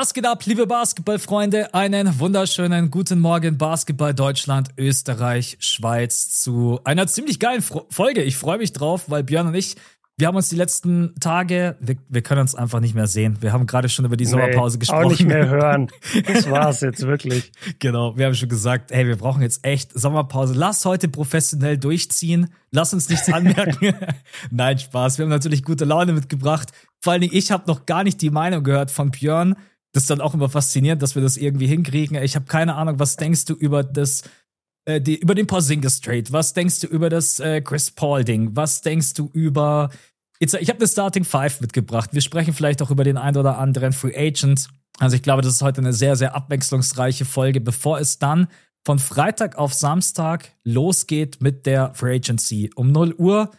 Was geht ab, liebe Basketballfreunde? Einen wunderschönen guten Morgen, Basketball Deutschland, Österreich, Schweiz zu einer ziemlich geilen Folge. Ich freue mich drauf, weil Björn und ich, wir haben uns die letzten Tage, wir, wir können uns einfach nicht mehr sehen. Wir haben gerade schon über die Sommerpause nee, gesprochen. Auch nicht mehr hören. Das war's jetzt wirklich. genau, wir haben schon gesagt, hey, wir brauchen jetzt echt Sommerpause. Lass heute professionell durchziehen. Lass uns nichts anmerken. Nein, Spaß. Wir haben natürlich gute Laune mitgebracht. Vor allen Dingen, ich habe noch gar nicht die Meinung gehört von Björn das ist dann auch immer faszinierend, dass wir das irgendwie hinkriegen. Ich habe keine Ahnung, was denkst du über das, äh, die, über den Porzingis Trade? Was denkst du über das äh, Chris Paul Ding? Was denkst du über Jetzt, ich habe eine Starting Five mitgebracht. Wir sprechen vielleicht auch über den ein oder anderen Free Agent. Also ich glaube, das ist heute eine sehr, sehr abwechslungsreiche Folge, bevor es dann von Freitag auf Samstag losgeht mit der Free Agency. Um 0 Uhr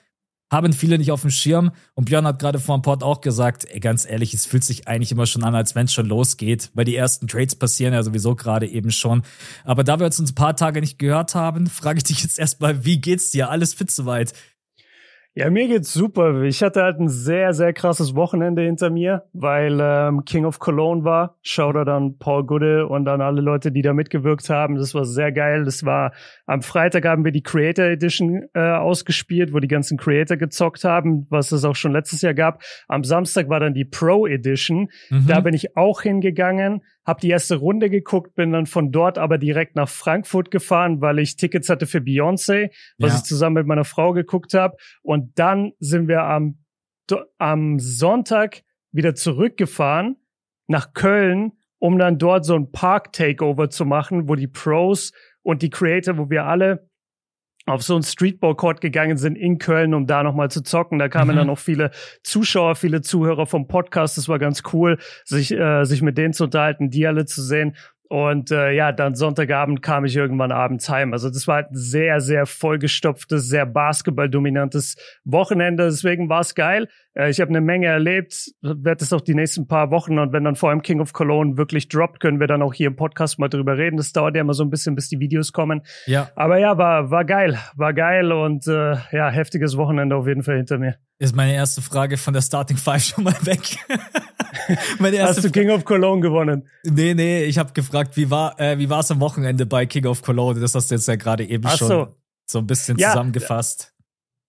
haben viele nicht auf dem Schirm. Und Björn hat gerade vor dem Pod auch gesagt, ey, ganz ehrlich, es fühlt sich eigentlich immer schon an, als wenn es schon losgeht, weil die ersten Trades passieren ja sowieso gerade eben schon. Aber da wir uns ein paar Tage nicht gehört haben, frage ich dich jetzt erstmal, wie geht's dir? Alles fit soweit? Ja, mir geht's super. Ich hatte halt ein sehr, sehr krasses Wochenende hinter mir, weil ähm, King of Cologne war. Shoutout an Paul Gude und an alle Leute, die da mitgewirkt haben. Das war sehr geil. Das war am Freitag haben wir die Creator Edition äh, ausgespielt, wo die ganzen Creator gezockt haben, was es auch schon letztes Jahr gab. Am Samstag war dann die Pro Edition. Mhm. Da bin ich auch hingegangen habe die erste Runde geguckt, bin dann von dort aber direkt nach Frankfurt gefahren, weil ich Tickets hatte für Beyoncé, was ja. ich zusammen mit meiner Frau geguckt habe. Und dann sind wir am, am Sonntag wieder zurückgefahren nach Köln, um dann dort so ein Park-Takeover zu machen, wo die Pros und die Creator, wo wir alle auf so ein Streetball-Court gegangen sind in Köln, um da nochmal zu zocken. Da kamen mhm. dann auch viele Zuschauer, viele Zuhörer vom Podcast. Das war ganz cool, sich, äh, sich mit denen zu unterhalten, die alle zu sehen. Und äh, ja, dann Sonntagabend kam ich irgendwann abends heim. Also das war halt ein sehr, sehr vollgestopftes, sehr basketballdominantes Wochenende. Deswegen war es geil. Äh, ich habe eine Menge erlebt, werde es auch die nächsten paar Wochen und wenn dann vor allem King of Cologne wirklich droppt, können wir dann auch hier im Podcast mal drüber reden. Das dauert ja immer so ein bisschen, bis die Videos kommen. Ja. Aber ja, war, war geil, war geil und äh, ja, heftiges Wochenende auf jeden Fall hinter mir. Ist meine erste Frage von der Starting Five schon mal weg. Hast du King of Cologne gewonnen? Nee, nee, ich habe gefragt, wie war äh, wie war es am Wochenende bei King of Cologne? Das hast du jetzt ja gerade eben Ach schon so. so ein bisschen ja, zusammengefasst.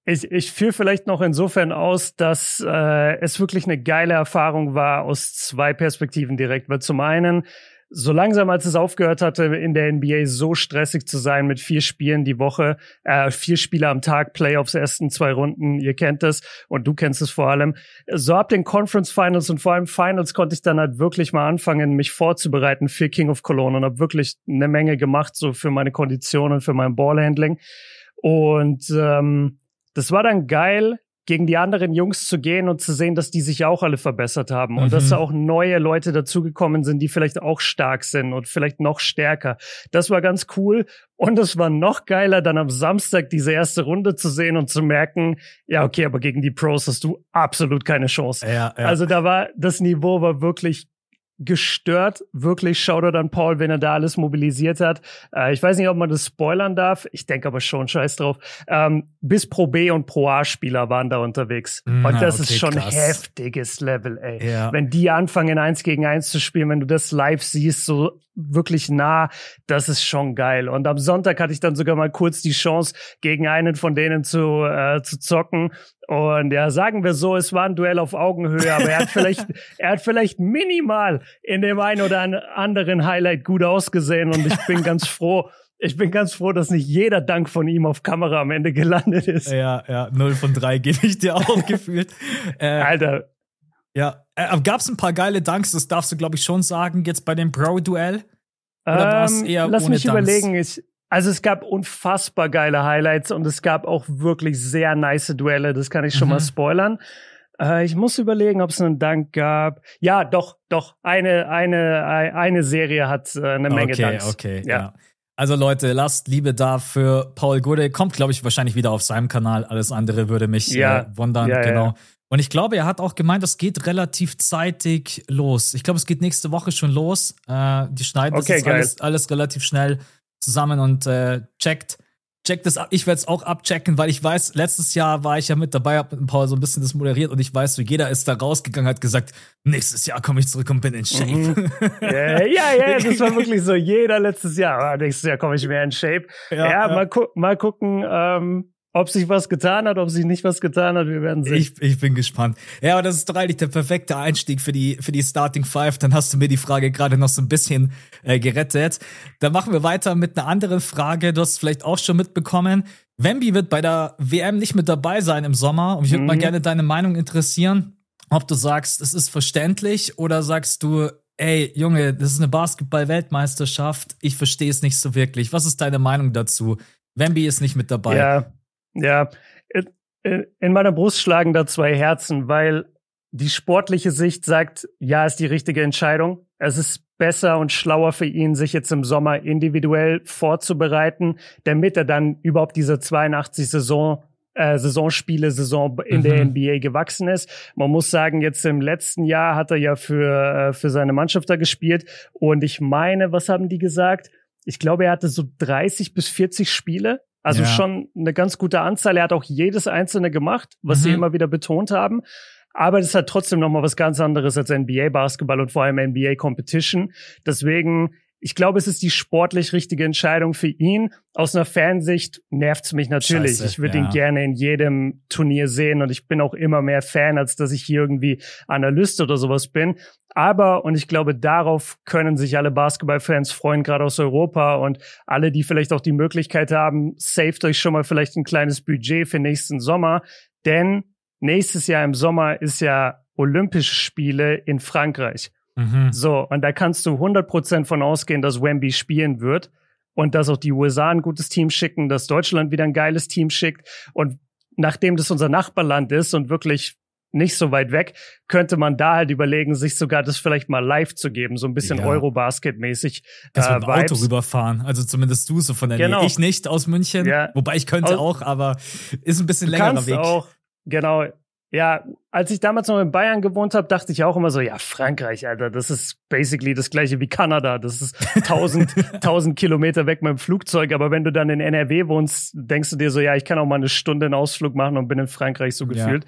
Ich, ich führe vielleicht noch insofern aus, dass äh, es wirklich eine geile Erfahrung war aus zwei Perspektiven direkt. Weil zum einen so langsam, als es aufgehört hatte, in der NBA so stressig zu sein mit vier Spielen die Woche, äh, vier Spiele am Tag, Playoffs ersten zwei Runden, ihr kennt es und du kennst es vor allem. So ab den Conference Finals und vor allem Finals konnte ich dann halt wirklich mal anfangen, mich vorzubereiten für King of Cologne und habe wirklich eine Menge gemacht, so für meine Konditionen, für mein Ballhandling. Und ähm, das war dann geil, gegen die anderen Jungs zu gehen und zu sehen, dass die sich auch alle verbessert haben mhm. und dass da mhm. auch neue Leute dazugekommen sind, die vielleicht auch stark sind und vielleicht noch stärker. Das war ganz cool. Und es war noch geiler, dann am Samstag diese erste Runde zu sehen und zu merken, ja, okay, aber gegen die Pros hast du absolut keine Chance. Ja, ja. Also da war, das Niveau war wirklich gestört. Wirklich, Shoutout an Paul, wenn er da alles mobilisiert hat. Äh, ich weiß nicht, ob man das spoilern darf. Ich denke aber schon, scheiß drauf. Ähm, bis Pro B und Pro A-Spieler waren da unterwegs. Na, und das okay, ist schon krass. heftiges Level, ey. Ja. Wenn die anfangen, eins gegen eins zu spielen, wenn du das live siehst, so wirklich nah, das ist schon geil. Und am Sonntag hatte ich dann sogar mal kurz die Chance, gegen einen von denen zu, äh, zu zocken. Und ja, sagen wir so, es war ein Duell auf Augenhöhe, aber er hat vielleicht, er hat vielleicht minimal in dem einen oder anderen Highlight gut ausgesehen und ich bin ganz froh. Ich bin ganz froh, dass nicht jeder Dank von ihm auf Kamera am Ende gelandet ist. Ja, ja, 0 von 3 gebe ich dir auch gefühlt. Äh, Alter. Ja, äh, gab es ein paar geile Danks, das darfst du, glaube ich, schon sagen, jetzt bei dem Pro-Duell? Ähm, Lass mich Dunks? überlegen. Ich, also es gab unfassbar geile Highlights und es gab auch wirklich sehr nice Duelle, das kann ich schon mhm. mal spoilern. Äh, ich muss überlegen, ob es einen Dank gab. Ja, doch, doch. Eine, eine, eine Serie hat äh, eine Menge okay, Danks. Okay, ja. ja. Also Leute, lasst Liebe da für Paul Gude. Kommt, glaube ich, wahrscheinlich wieder auf seinem Kanal. Alles andere würde mich ja. äh, wundern. Ja, genau. Und ich glaube, er hat auch gemeint, es geht relativ zeitig los. Ich glaube, es geht nächste Woche schon los. Äh, die schneiden okay, das alles, alles relativ schnell zusammen und äh, checkt. check das ab. Ich werde es auch abchecken, weil ich weiß, letztes Jahr war ich ja mit dabei, hab mit Paul so ein bisschen das moderiert und ich weiß, so jeder ist da rausgegangen, hat gesagt, nächstes Jahr komme ich zurück und bin in Shape. Mhm. ja, ja, ja, das war wirklich so. Jeder letztes Jahr, ah, nächstes Jahr komme ich mehr in Shape. Ja, ja, ja. Mal, gu mal gucken, ähm, ob sich was getan hat, ob sich nicht was getan hat, wir werden sehen. Ich, ich bin gespannt. Ja, aber das ist doch eigentlich der perfekte Einstieg für die, für die Starting Five. Dann hast du mir die Frage gerade noch so ein bisschen äh, gerettet. Dann machen wir weiter mit einer anderen Frage. Du hast vielleicht auch schon mitbekommen. Wemby wird bei der WM nicht mit dabei sein im Sommer. Und ich würde mhm. mal gerne deine Meinung interessieren, ob du sagst, es ist verständlich oder sagst du, ey, Junge, das ist eine Basketball-Weltmeisterschaft. Ich verstehe es nicht so wirklich. Was ist deine Meinung dazu? Wemby ist nicht mit dabei. Ja, ja, in meiner Brust schlagen da zwei Herzen, weil die sportliche Sicht sagt, ja, ist die richtige Entscheidung. Es ist besser und schlauer für ihn, sich jetzt im Sommer individuell vorzubereiten, damit er dann überhaupt diese 82 Saison äh, Saisonspiele, Saison in mhm. der NBA gewachsen ist. Man muss sagen, jetzt im letzten Jahr hat er ja für, äh, für seine Mannschaft da gespielt. Und ich meine, was haben die gesagt? Ich glaube, er hatte so 30 bis 40 Spiele also ja. schon eine ganz gute Anzahl. Er hat auch jedes einzelne gemacht, was mhm. sie immer wieder betont haben. Aber das hat trotzdem noch mal was ganz anderes als NBA Basketball und vor allem NBA Competition. Deswegen ich glaube, es ist die sportlich richtige Entscheidung für ihn. Aus einer Fansicht nervt's mich natürlich. Scheiße, ich würde ja. ihn gerne in jedem Turnier sehen und ich bin auch immer mehr Fan, als dass ich hier irgendwie Analyst oder sowas bin. Aber, und ich glaube, darauf können sich alle Basketballfans freuen, gerade aus Europa und alle, die vielleicht auch die Möglichkeit haben, saved euch schon mal vielleicht ein kleines Budget für nächsten Sommer. Denn nächstes Jahr im Sommer ist ja Olympische Spiele in Frankreich. Mhm. So, und da kannst du 100% von ausgehen, dass Wemby spielen wird und dass auch die USA ein gutes Team schicken, dass Deutschland wieder ein geiles Team schickt. Und nachdem das unser Nachbarland ist und wirklich nicht so weit weg, könnte man da halt überlegen, sich sogar das vielleicht mal live zu geben, so ein bisschen ja. Eurobasket-mäßig. Das äh, mit dem Auto rüberfahren, also zumindest du so von der genau. Nähe. Ich nicht aus München, ja. wobei ich könnte auch, aber ist ein bisschen längerer Weg. Auch, genau, ja, als ich damals noch in Bayern gewohnt habe, dachte ich auch immer so, ja, Frankreich, Alter, das ist basically das gleiche wie Kanada. Das ist tausend, tausend Kilometer weg mit dem Flugzeug. Aber wenn du dann in NRW wohnst, denkst du dir so, ja, ich kann auch mal eine Stunde einen Ausflug machen und bin in Frankreich so gefühlt.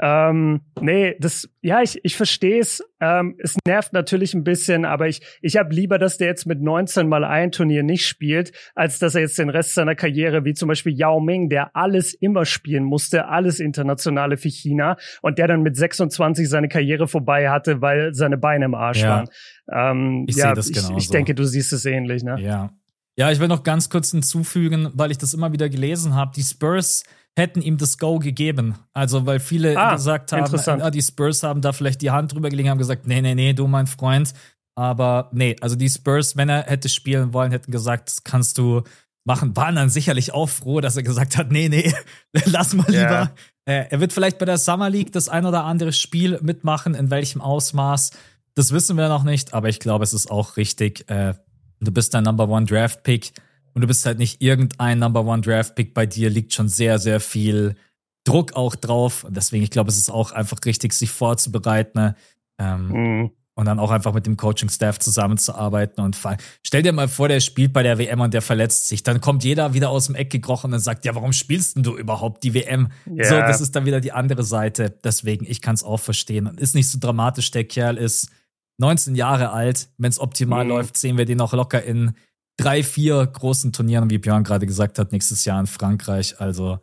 Ja. Ähm, nee, das, ja, ich, ich verstehe es. Ähm, es nervt natürlich ein bisschen, aber ich, ich habe lieber, dass der jetzt mit 19 mal ein Turnier nicht spielt, als dass er jetzt den Rest seiner Karriere, wie zum Beispiel Yao Ming, der alles immer spielen musste, alles Internationale für China und der dann mit 26 seine Karriere vorbei hatte, weil seine Beine im Arsch ja. waren. Ähm, ich ja, sehe das ich, genauso. Ich denke, du siehst es ähnlich, ne? Ja. Ja, ich will noch ganz kurz hinzufügen, weil ich das immer wieder gelesen habe. Die Spurs hätten ihm das Go gegeben. Also, weil viele ah, gesagt haben, die Spurs haben da vielleicht die Hand drüber gelegen, haben gesagt, nee, nee, nee, du mein Freund. Aber nee, also die Spurs, wenn er hätte spielen wollen, hätten gesagt, das kannst du machen. Waren dann sicherlich auch froh, dass er gesagt hat, nee, nee, lass mal lieber. Yeah. Äh, er wird vielleicht bei der Summer League das ein oder andere Spiel mitmachen, in welchem Ausmaß. Das wissen wir noch nicht, aber ich glaube, es ist auch richtig. Äh, du bist ein Number One Draft Pick und du bist halt nicht irgendein Number One Draft Pick. Bei dir liegt schon sehr, sehr viel Druck auch drauf. Deswegen, ich glaube, es ist auch einfach richtig, sich vorzubereiten. Ähm, mhm und dann auch einfach mit dem Coaching-Staff zusammenzuarbeiten und fallen. Stell dir mal vor, der spielt bei der WM und der verletzt sich. Dann kommt jeder wieder aus dem Eck gekrochen und sagt, ja, warum spielst denn du überhaupt die WM? Yeah. So, das ist dann wieder die andere Seite. Deswegen, ich kann es auch verstehen. Ist nicht so dramatisch, der Kerl ist 19 Jahre alt. Wenn es optimal mhm. läuft, sehen wir den auch locker in drei, vier großen Turnieren, wie Björn gerade gesagt hat, nächstes Jahr in Frankreich. Also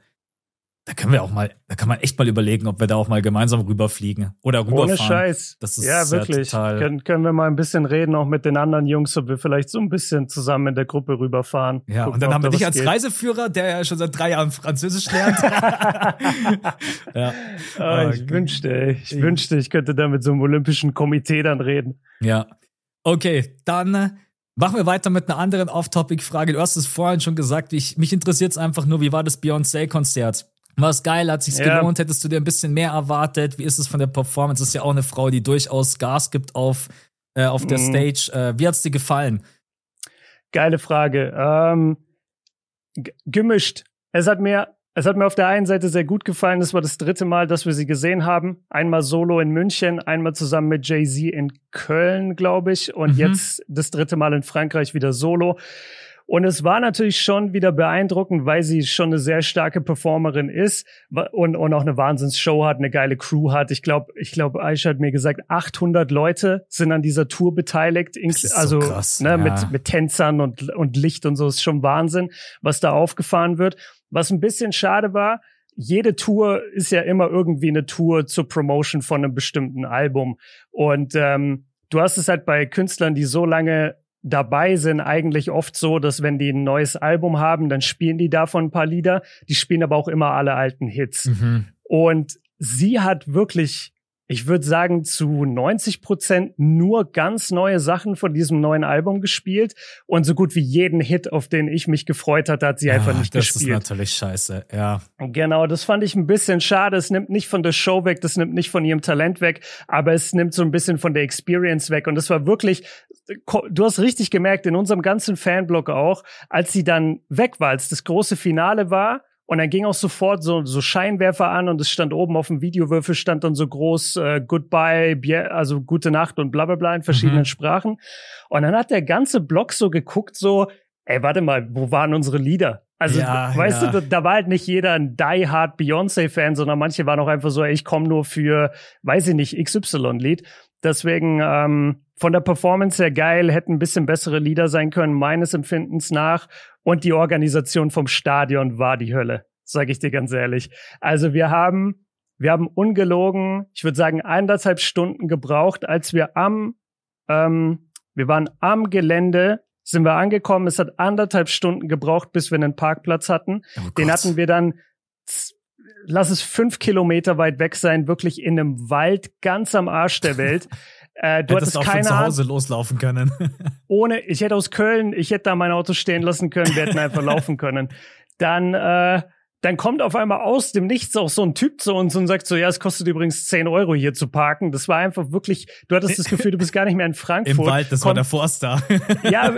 da können wir auch mal, da kann man echt mal überlegen, ob wir da auch mal gemeinsam rüberfliegen oder rüberfahren. Ohne Scheiß. Das ist ja wirklich. Total können, können wir mal ein bisschen reden, auch mit den anderen Jungs, ob wir vielleicht so ein bisschen zusammen in der Gruppe rüberfahren. Ja, Gucken, und dann haben wir dich als geht. Reiseführer, der ja schon seit drei Jahren Französisch lernt. ja. Oh, ich okay. wünschte, ich, ich wünschte, ich könnte da mit so einem olympischen Komitee dann reden. Ja. Okay, dann äh, Machen wir weiter mit einer anderen Off-Topic-Frage. Du hast es vorhin schon gesagt, ich, mich interessiert es einfach nur, wie war das Beyoncé-Konzert? War es geil? Hat sich's ja. gelohnt? Hättest du dir ein bisschen mehr erwartet? Wie ist es von der Performance? Das ist ja auch eine Frau, die durchaus Gas gibt auf, äh, auf der mhm. Stage. Äh, wie hat's dir gefallen? Geile Frage. Ähm, gemischt. Es hat mir, es hat mir auf der einen Seite sehr gut gefallen. Das war das dritte Mal, dass wir sie gesehen haben. Einmal solo in München, einmal zusammen mit Jay-Z in Köln, glaube ich. Und mhm. jetzt das dritte Mal in Frankreich wieder solo. Und es war natürlich schon wieder beeindruckend, weil sie schon eine sehr starke Performerin ist und, und auch eine Wahnsinnsshow hat, eine geile Crew hat. Ich glaube, ich glaube, Aisha hat mir gesagt, 800 Leute sind an dieser Tour beteiligt, also so krass, ne, ja. mit, mit Tänzern und, und Licht und so. ist schon Wahnsinn, was da aufgefahren wird. Was ein bisschen schade war, jede Tour ist ja immer irgendwie eine Tour zur Promotion von einem bestimmten Album. Und ähm, du hast es halt bei Künstlern, die so lange dabei sind, eigentlich oft so, dass wenn die ein neues Album haben, dann spielen die davon ein paar Lieder. Die spielen aber auch immer alle alten Hits. Mhm. Und sie hat wirklich ich würde sagen, zu 90 Prozent nur ganz neue Sachen von diesem neuen Album gespielt und so gut wie jeden Hit, auf den ich mich gefreut hatte, hat sie ja, einfach nicht das gespielt. Das ist natürlich scheiße, ja. Genau, das fand ich ein bisschen schade. Es nimmt nicht von der Show weg, das nimmt nicht von ihrem Talent weg, aber es nimmt so ein bisschen von der Experience weg und es war wirklich, du hast richtig gemerkt, in unserem ganzen Fanblog auch, als sie dann weg war, als das große Finale war, und dann ging auch sofort so, so Scheinwerfer an und es stand oben auf dem Videowürfel stand dann so groß äh, Goodbye, also gute Nacht und bla bla bla in verschiedenen mhm. Sprachen. Und dann hat der ganze Blog so geguckt, so, ey, warte mal, wo waren unsere Lieder? Also, ja, weißt ja. du, da, war halt nicht jeder ein die-hard Beyoncé-Fan, sondern manche waren auch einfach so, ey, ich komme nur für, weiß ich nicht, XY-Lied. Deswegen ähm, von der Performance her geil, hätten ein bisschen bessere Lieder sein können, meines Empfindens nach. Und die Organisation vom Stadion war die Hölle, sage ich dir ganz ehrlich. Also wir haben, wir haben ungelogen, ich würde sagen, eineinhalb Stunden gebraucht, als wir am, ähm, wir waren am Gelände, sind wir angekommen. Es hat anderthalb Stunden gebraucht, bis wir einen Parkplatz hatten. Oh Den hatten wir dann lass es fünf Kilometer weit weg sein, wirklich in einem Wald ganz am Arsch der Welt. Äh, du Hättest hattest auch keine von zu Hause loslaufen können. ohne, ich hätte aus Köln, ich hätte da mein Auto stehen lassen können, wir hätten einfach laufen können. Dann äh, dann kommt auf einmal aus dem Nichts auch so ein Typ zu uns und sagt so, ja, es kostet übrigens 10 Euro hier zu parken. Das war einfach wirklich, du hattest das Gefühl, du bist gar nicht mehr in Frankfurt. Im Wald, das kommt, war der Forster. ja,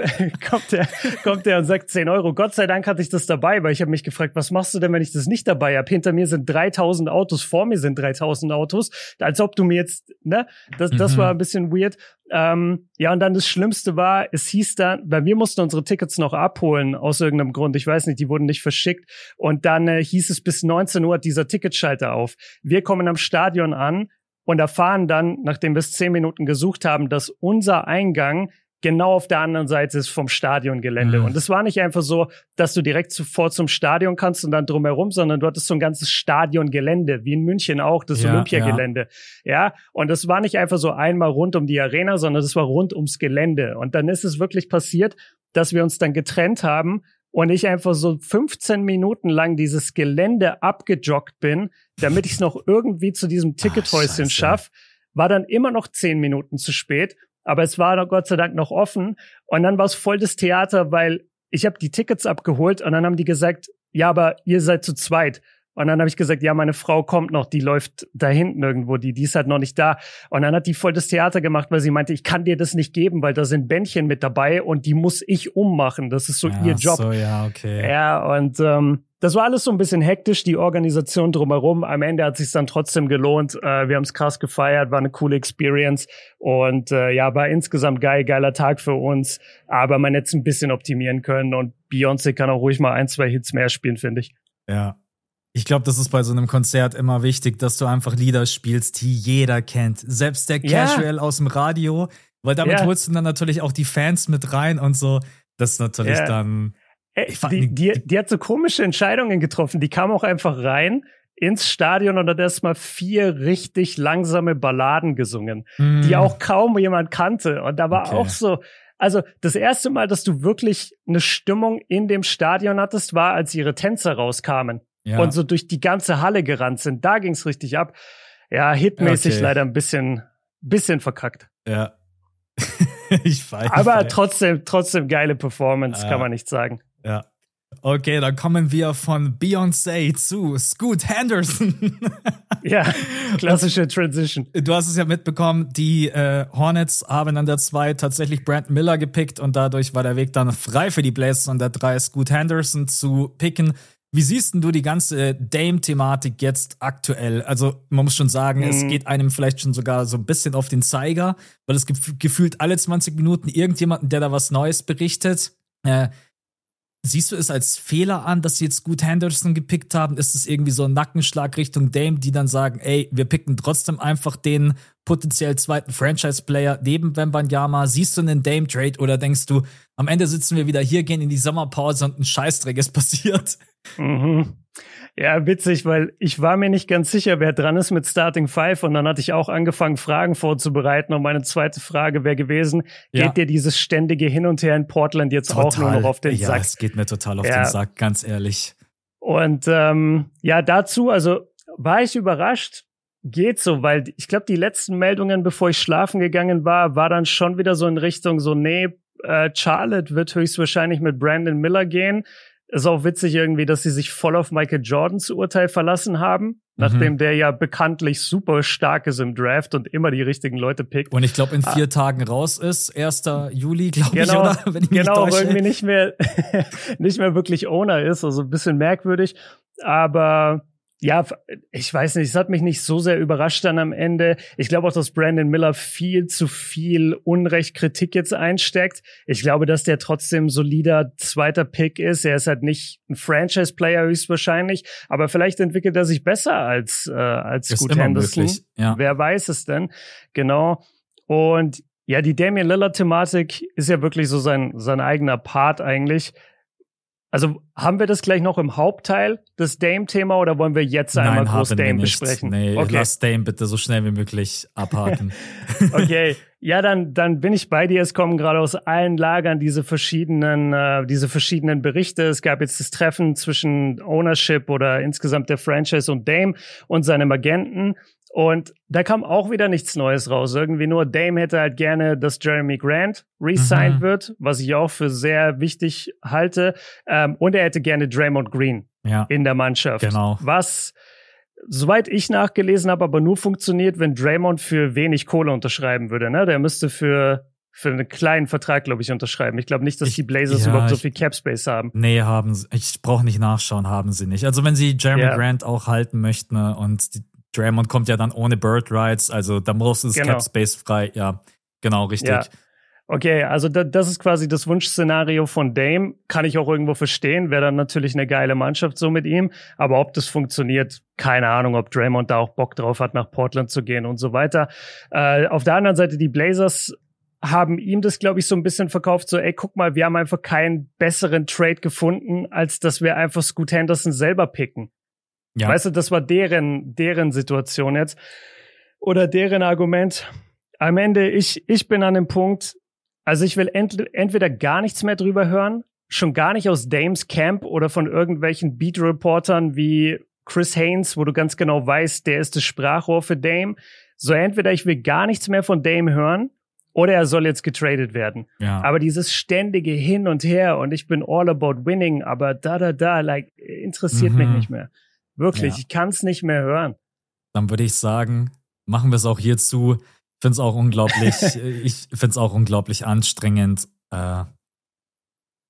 kommt der, kommt der und sagt 10 Euro. Gott sei Dank hatte ich das dabei, weil ich habe mich gefragt, was machst du denn, wenn ich das nicht dabei habe? Hinter mir sind 3000 Autos, vor mir sind 3000 Autos. Als ob du mir jetzt, ne? Das, das mhm. war ein bisschen weird. Ähm, ja, und dann das Schlimmste war, es hieß dann, weil wir mussten unsere Tickets noch abholen aus irgendeinem Grund. Ich weiß nicht, die wurden nicht verschickt. Und dann äh, hieß es bis 19 Uhr dieser Ticketschalter auf. Wir kommen am Stadion an und erfahren dann, nachdem wir es zehn Minuten gesucht haben, dass unser Eingang genau auf der anderen Seite ist vom Stadiongelände. Mhm. Und es war nicht einfach so, dass du direkt sofort zum Stadion kannst und dann drumherum, sondern du hattest so ein ganzes Stadiongelände, wie in München auch, das ja, Olympiagelände. Ja. ja, und das war nicht einfach so einmal rund um die Arena, sondern das war rund ums Gelände. Und dann ist es wirklich passiert, dass wir uns dann getrennt haben und ich einfach so 15 Minuten lang dieses Gelände abgejoggt bin, damit ich es noch irgendwie zu diesem Tickethäuschen schaffe, war dann immer noch 10 Minuten zu spät aber es war Gott sei Dank noch offen. Und dann war es voll das Theater, weil ich habe die Tickets abgeholt und dann haben die gesagt, ja, aber ihr seid zu zweit. Und dann habe ich gesagt, ja, meine Frau kommt noch, die läuft da hinten irgendwo, die, die ist halt noch nicht da. Und dann hat die voll das Theater gemacht, weil sie meinte, ich kann dir das nicht geben, weil da sind Bändchen mit dabei und die muss ich ummachen. Das ist so ja, ihr Job. So, ja, okay. Ja, und ähm, das war alles so ein bisschen hektisch, die Organisation drumherum. Am Ende hat sich dann trotzdem gelohnt. Äh, wir haben es krass gefeiert, war eine coole Experience und äh, ja, war insgesamt geil, geiler Tag für uns. Aber man hätte es ein bisschen optimieren können und Beyoncé kann auch ruhig mal ein, zwei Hits mehr spielen, finde ich. Ja, ich glaube, das ist bei so einem Konzert immer wichtig, dass du einfach Lieder spielst, die jeder kennt. Selbst der Casual ja. aus dem Radio, weil damit ja. holst du dann natürlich auch die Fans mit rein und so. Das ist natürlich ja. dann. Ey, die, die, die hat so komische Entscheidungen getroffen. Die kam auch einfach rein ins Stadion und hat erstmal vier richtig langsame Balladen gesungen, mm. die auch kaum jemand kannte. Und da war okay. auch so, also das erste Mal, dass du wirklich eine Stimmung in dem Stadion hattest, war, als ihre Tänzer rauskamen ja. und so durch die ganze Halle gerannt sind. Da ging's richtig ab. Ja, hitmäßig okay. leider ein bisschen, bisschen verkackt. Ja. ich weiß. Aber trotzdem, trotzdem geile Performance, ja. kann man nicht sagen. Ja. Okay, dann kommen wir von Beyoncé zu Scoot Henderson. ja, klassische Transition. Du hast es ja mitbekommen, die äh, Hornets haben an der 2 tatsächlich Brand Miller gepickt und dadurch war der Weg dann frei für die Blazers an der 3 Scoot Henderson zu picken. Wie siehst du die ganze Dame-Thematik jetzt aktuell? Also, man muss schon sagen, mhm. es geht einem vielleicht schon sogar so ein bisschen auf den Zeiger, weil es gibt gefühlt alle 20 Minuten irgendjemanden, der da was Neues berichtet. Äh, Siehst du es als Fehler an, dass sie jetzt gut Henderson gepickt haben? Ist es irgendwie so ein Nackenschlag Richtung Dame, die dann sagen, ey, wir picken trotzdem einfach den potenziell zweiten Franchise-Player neben Wembanyama? Siehst du einen Dame-Trade oder denkst du, am Ende sitzen wir wieder hier, gehen in die Sommerpause und ein Scheißdreck ist passiert? Mhm. Ja, witzig, weil ich war mir nicht ganz sicher, wer dran ist mit Starting Five und dann hatte ich auch angefangen, Fragen vorzubereiten und meine zweite Frage wäre gewesen, ja. geht dir dieses ständige Hin und Her in Portland jetzt total. auch nur noch auf den ja, Sack? Ja, es geht mir total auf ja. den Sack, ganz ehrlich. Und ähm, ja, dazu, also war ich überrascht, geht so, weil ich glaube, die letzten Meldungen, bevor ich schlafen gegangen war, war dann schon wieder so in Richtung so, nee, äh, Charlotte wird höchstwahrscheinlich mit Brandon Miller gehen. Ist auch witzig irgendwie, dass sie sich voll auf Michael Jordans Urteil verlassen haben, mhm. nachdem der ja bekanntlich super stark ist im Draft und immer die richtigen Leute pickt. Und ich glaube, in vier ah. Tagen raus ist, 1. Juli, glaube genau, ich, oder? Wenn ich genau, irgendwie nicht mehr, nicht mehr wirklich Owner ist, also ein bisschen merkwürdig. Aber ja, ich weiß nicht, es hat mich nicht so sehr überrascht dann am Ende. Ich glaube auch, dass Brandon Miller viel zu viel Unrecht Kritik jetzt einsteckt. Ich glaube, dass der trotzdem solider zweiter Pick ist. Er ist halt nicht ein Franchise-Player höchstwahrscheinlich, aber vielleicht entwickelt er sich besser als, äh, als Scoot Henderson. Möglich, ja. Wer weiß es denn? Genau. Und ja, die Damian Lillard-Thematik ist ja wirklich so sein, sein eigener Part eigentlich. Also haben wir das gleich noch im Hauptteil, das Dame-Thema, oder wollen wir jetzt einmal Nein, groß Dame besprechen? Nee, okay. lass Dame bitte so schnell wie möglich abhaken. okay, ja, dann, dann bin ich bei dir. Es kommen gerade aus allen Lagern diese verschiedenen, äh, diese verschiedenen Berichte. Es gab jetzt das Treffen zwischen Ownership oder insgesamt der Franchise und Dame und seinem Agenten. Und da kam auch wieder nichts Neues raus. Irgendwie nur Dame hätte halt gerne, dass Jeremy Grant resigned mhm. wird, was ich auch für sehr wichtig halte. Ähm, und er hätte gerne Draymond Green ja. in der Mannschaft. Genau. Was, soweit ich nachgelesen habe, aber nur funktioniert, wenn Draymond für wenig Kohle unterschreiben würde. Ne? Der müsste für für einen kleinen Vertrag, glaube ich, unterschreiben. Ich glaube nicht, dass ich, die Blazers ja, überhaupt so viel Cap Space haben. Nee, haben sie. Ich brauche nicht nachschauen, haben sie nicht. Also wenn sie Jeremy ja. Grant auch halten möchten ne, und die, Draymond kommt ja dann ohne Bird Rights, also da muss es genau. Cap Space frei. Ja, genau, richtig. Ja. Okay, also da, das ist quasi das Wunschszenario von Dame. Kann ich auch irgendwo verstehen. Wäre dann natürlich eine geile Mannschaft so mit ihm. Aber ob das funktioniert, keine Ahnung, ob Draymond da auch Bock drauf hat, nach Portland zu gehen und so weiter. Äh, auf der anderen Seite, die Blazers haben ihm das, glaube ich, so ein bisschen verkauft, so, ey, guck mal, wir haben einfach keinen besseren Trade gefunden, als dass wir einfach Scoot Henderson selber picken. Ja. Weißt du, das war deren, deren Situation jetzt. Oder deren Argument. Am Ende, ich, ich bin an dem Punkt, also ich will ent, entweder gar nichts mehr drüber hören, schon gar nicht aus Dames Camp oder von irgendwelchen Beat-Reportern wie Chris Haynes, wo du ganz genau weißt, der ist das Sprachrohr für Dame. So entweder ich will gar nichts mehr von Dame hören oder er soll jetzt getradet werden. Ja. Aber dieses ständige Hin und Her und ich bin all about winning, aber da, da, da, like, interessiert mhm. mich nicht mehr. Wirklich, ja. ich kann es nicht mehr hören. Dann würde ich sagen, machen wir es auch hierzu. Ich finde es auch unglaublich, ich finde es auch unglaublich anstrengend. Äh,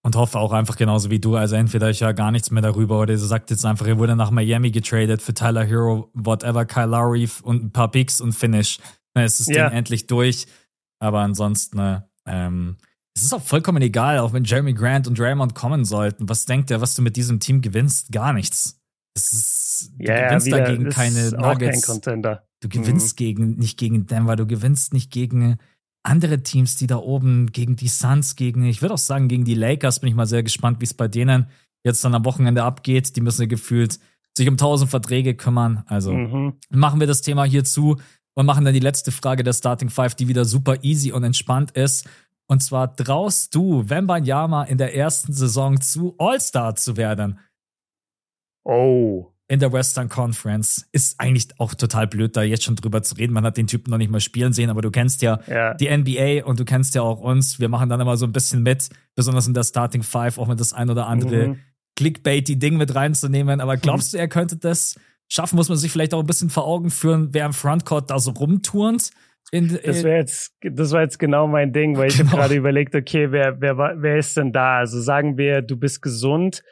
und hoffe auch einfach genauso wie du. Also entweder ich höre gar nichts mehr darüber oder ihr sagt jetzt einfach, er wurde nach Miami getradet für Tyler Hero, whatever, Kyle Lowry und ein paar Picks und Finish. Dann ist das ja. Ding endlich durch. Aber ansonsten, äh, ähm, es ist auch vollkommen egal, auch wenn Jeremy Grant und Draymond kommen sollten. Was denkt er, was du mit diesem Team gewinnst? Gar nichts. Ist, du ja, gewinnst wieder, dagegen keine Nuggets. Kein du gewinnst mhm. gegen, nicht gegen Denver, du gewinnst nicht gegen andere Teams, die da oben, gegen die Suns, gegen, ich würde auch sagen, gegen die Lakers, bin ich mal sehr gespannt, wie es bei denen jetzt dann am Wochenende abgeht. Die müssen ja gefühlt sich um tausend Verträge kümmern. Also mhm. machen wir das Thema hier zu und machen dann die letzte Frage der Starting Five, die wieder super easy und entspannt ist. Und zwar traust du Wembanyama in der ersten Saison zu, All-Star zu werden? Oh. In der Western Conference. Ist eigentlich auch total blöd, da jetzt schon drüber zu reden. Man hat den Typen noch nicht mal spielen sehen, aber du kennst ja, ja. die NBA und du kennst ja auch uns. Wir machen dann immer so ein bisschen mit, besonders in der Starting Five, auch mit das ein oder andere mhm. Clickbaity-Ding mit reinzunehmen. Aber glaubst du, er könnte das schaffen? Muss man sich vielleicht auch ein bisschen vor Augen führen, wer im Frontcourt da so rumturnt? In, das wäre jetzt, das war jetzt genau mein Ding, weil ich genau. habe gerade überlegt, okay, wer, wer, wer ist denn da? Also sagen wir, du bist gesund,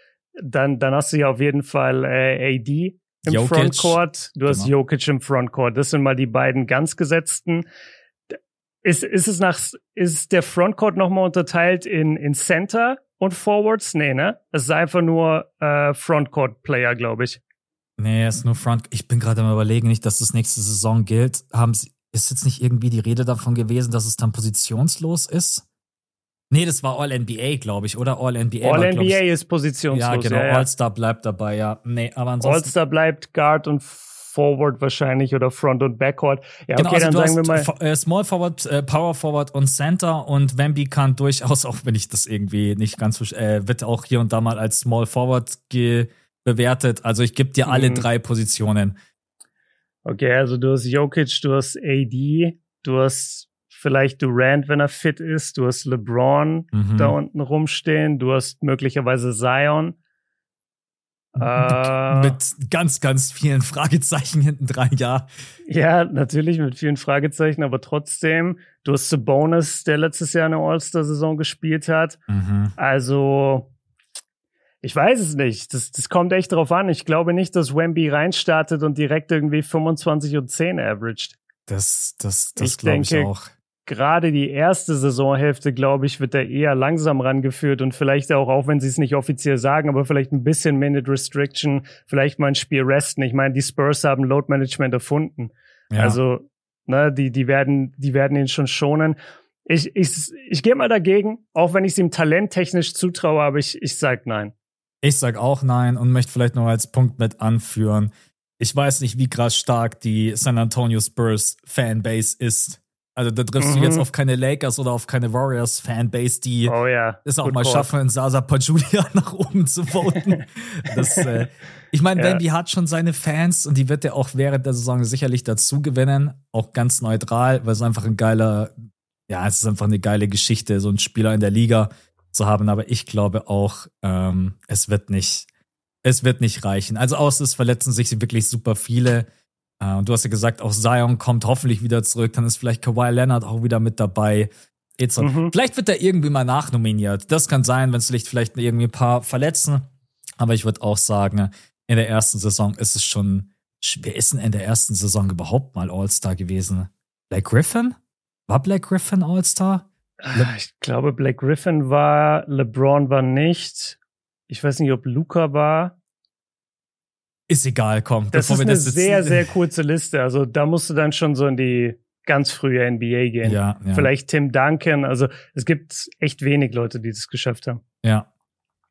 dann, dann hast du ja auf jeden Fall äh, AD im Jokic. Frontcourt, du hast genau. Jokic im Frontcourt. Das sind mal die beiden ganz gesetzten. Ist, ist es nach, ist der Frontcourt nochmal unterteilt in, in Center und Forwards? Nee, ne? Es ist einfach nur äh, Frontcourt-Player, glaube ich. Nee, es ist nur Front. Ich bin gerade am überlegen, nicht, dass das nächste Saison gilt. Haben sie, ist jetzt nicht irgendwie die Rede davon gewesen, dass es dann positionslos ist? Nee, das war All-NBA, glaube ich, oder? All-NBA. All-NBA ist positionslos. Ja, genau. Ja, ja. All-Star bleibt dabei, ja. Nee, aber ansonsten. All-Star bleibt Guard und Forward wahrscheinlich oder Front und Backcourt. Ja, genau, okay, also dann sagen wir mal. Äh, Small Forward, äh, Power Forward und Center und Wemby kann durchaus, auch wenn ich das irgendwie nicht ganz, äh, wird auch hier und da mal als Small Forward bewertet. Also ich gebe dir alle mhm. drei Positionen. Okay, also du hast Jokic, du hast AD, du hast vielleicht Durant, wenn er fit ist. Du hast LeBron mhm. da unten rumstehen. Du hast möglicherweise Zion. Äh, mit ganz, ganz vielen Fragezeichen hinten dran, ja. Ja, natürlich mit vielen Fragezeichen, aber trotzdem, du hast Bonus, der letztes Jahr eine All-Star-Saison gespielt hat. Mhm. Also, ich weiß es nicht. Das, das kommt echt drauf an. Ich glaube nicht, dass Wemby reinstartet und direkt irgendwie 25 und 10 averaged. Das, das, das glaube ich auch gerade die erste Saisonhälfte, glaube ich, wird er eher langsam rangeführt und vielleicht auch, auch wenn sie es nicht offiziell sagen, aber vielleicht ein bisschen Minute Restriction, vielleicht mal ein Spiel resten. Ich meine, die Spurs haben Load Management erfunden. Ja. Also, ne, die, die werden, die werden ihn schon schonen. Ich, ich, ich gehe mal dagegen, auch wenn ich es ihm talenttechnisch zutraue, aber ich, ich sag nein. Ich sag auch nein und möchte vielleicht noch als Punkt mit anführen. Ich weiß nicht, wie krass stark die San Antonio Spurs Fanbase ist. Also da triffst mhm. du jetzt mhm. auf keine Lakers oder auf keine Warriors Fanbase, die oh, ja. es auch Good mal call. schaffen, Sasa Pajulia nach oben zu voten. das, äh, ich meine, ja. Wemby hat schon seine Fans und die wird er auch während der Saison sicherlich dazu gewinnen. Auch ganz neutral, weil es einfach ein geiler, ja, es ist einfach eine geile Geschichte, so einen Spieler in der Liga zu haben. Aber ich glaube auch, ähm, es wird nicht, es wird nicht reichen. Also außer es verletzen sich wirklich super viele. Äh, und du hast ja gesagt, auch Zion kommt hoffentlich wieder zurück. Dann ist vielleicht Kawhi Leonard auch wieder mit dabei. Mhm. Vielleicht wird er irgendwie mal nachnominiert. Das kann sein, wenn es vielleicht, vielleicht irgendwie ein paar verletzen. Aber ich würde auch sagen, in der ersten Saison ist es schon. Wer ist denn in der ersten Saison überhaupt mal All-Star gewesen? Black Griffin? War Black Griffin All-Star? Ah, ich glaube, Black Griffin war, LeBron war nicht. Ich weiß nicht, ob Luca war. Ist egal, komm. Das ist eine das sehr, sehr kurze Liste. Also da musst du dann schon so in die ganz frühe NBA gehen. Ja, ja. Vielleicht Tim Duncan. Also es gibt echt wenig Leute, die das geschafft haben. Ja.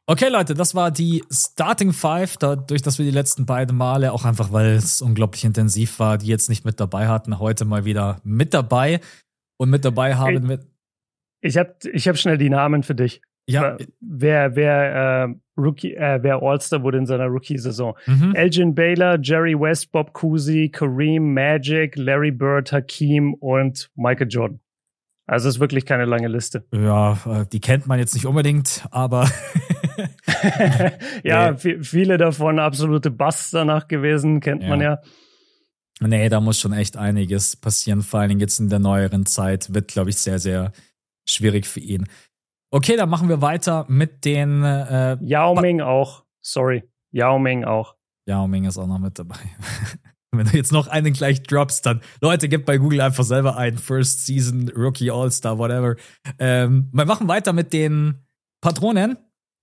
Okay, Leute, das war die Starting Five, dadurch, dass wir die letzten beiden Male, auch einfach weil es unglaublich intensiv war, die jetzt nicht mit dabei hatten, heute mal wieder mit dabei. Und mit dabei haben wir. Ich habe ich hab schnell die Namen für dich. Ja. Wer, wer, äh, Rookie, äh, wer All-Star wurde in seiner Rookie-Saison. Mhm. Elgin Baylor, Jerry West, Bob Cousy, Kareem, Magic, Larry Bird, Hakim und Michael Jordan. Also ist wirklich keine lange Liste. Ja, äh, die kennt man jetzt nicht unbedingt, aber ja, nee. viele davon absolute Busts danach gewesen, kennt ja. man ja. Nee, da muss schon echt einiges passieren, vor allen Dingen jetzt in der neueren Zeit, wird, glaube ich, sehr, sehr schwierig für ihn. Okay, dann machen wir weiter mit den. Äh, Yao Ming auch. Sorry. Yao Ming auch. Yao Ming ist auch noch mit dabei. Wenn du jetzt noch einen gleich droppst, dann Leute, gebt bei Google einfach selber ein First Season Rookie All-Star, whatever. Ähm, wir machen weiter mit den Patronen.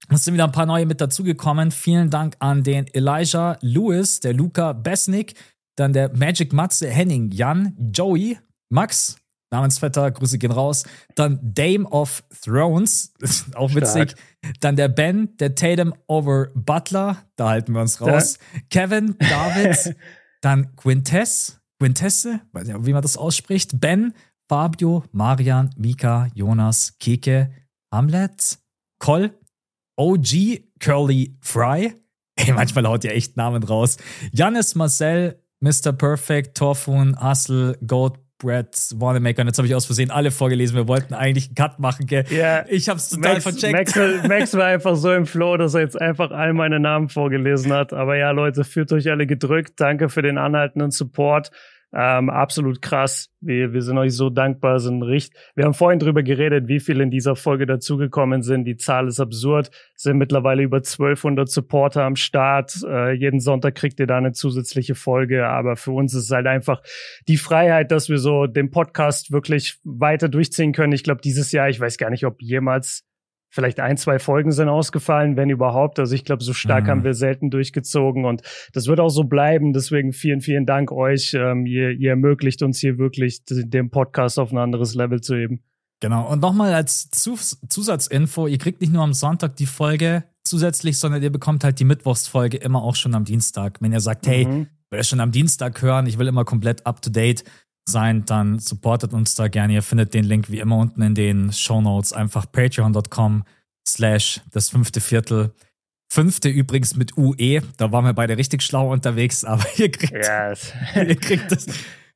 Es sind wieder ein paar neue mit dazugekommen. Vielen Dank an den Elijah Lewis, der Luca Besnick, dann der Magic Matze Henning, Jan, Joey, Max, Namensvetter, Grüße gehen raus. Dann Dame of Thrones, auch witzig. Stark. Dann der Ben, der Tatum over Butler, da halten wir uns raus. Ja. Kevin, David, dann Quintess, Quintesse, weiß nicht, wie man das ausspricht. Ben, Fabio, Marian, Mika, Jonas, Keke, Hamlet, Col, OG, Curly Fry. Ey, manchmal haut ihr echt Namen raus. Janis, Marcel, Mr. Perfect, Torfun, Hassel, Goat, Brad Wanamaker. Und jetzt habe ich aus Versehen alle vorgelesen. Wir wollten eigentlich einen Cut machen, gell? Ja. Ich habe es total Max, vercheckt. Max, Max, war einfach so im Flow, dass er jetzt einfach all meine Namen vorgelesen hat. Aber ja, Leute, fühlt euch alle gedrückt. Danke für den anhaltenden Support. Ähm, absolut krass. Wir, wir sind euch so dankbar, sind richtig. Wir haben vorhin drüber geredet, wie viele in dieser Folge dazugekommen sind. Die Zahl ist absurd. Sind mittlerweile über 1200 Supporter am Start. Äh, jeden Sonntag kriegt ihr da eine zusätzliche Folge. Aber für uns ist es halt einfach die Freiheit, dass wir so den Podcast wirklich weiter durchziehen können. Ich glaube, dieses Jahr, ich weiß gar nicht, ob jemals vielleicht ein, zwei Folgen sind ausgefallen, wenn überhaupt. Also ich glaube, so stark mhm. haben wir selten durchgezogen und das wird auch so bleiben. Deswegen vielen, vielen Dank euch. Ähm, ihr, ihr ermöglicht uns hier wirklich den Podcast auf ein anderes Level zu heben. Genau. Und nochmal als Zus Zusatzinfo, ihr kriegt nicht nur am Sonntag die Folge zusätzlich, sondern ihr bekommt halt die Mittwochsfolge immer auch schon am Dienstag. Wenn ihr sagt, mhm. hey, ich will schon am Dienstag hören, ich will immer komplett up to date, sein, dann supportet uns da gerne. Ihr findet den Link wie immer unten in den Show Notes. Einfach patreon.com slash das fünfte Viertel. Fünfte übrigens mit UE. Da waren wir beide richtig schlau unterwegs, aber ihr kriegt, yes. ihr kriegt das.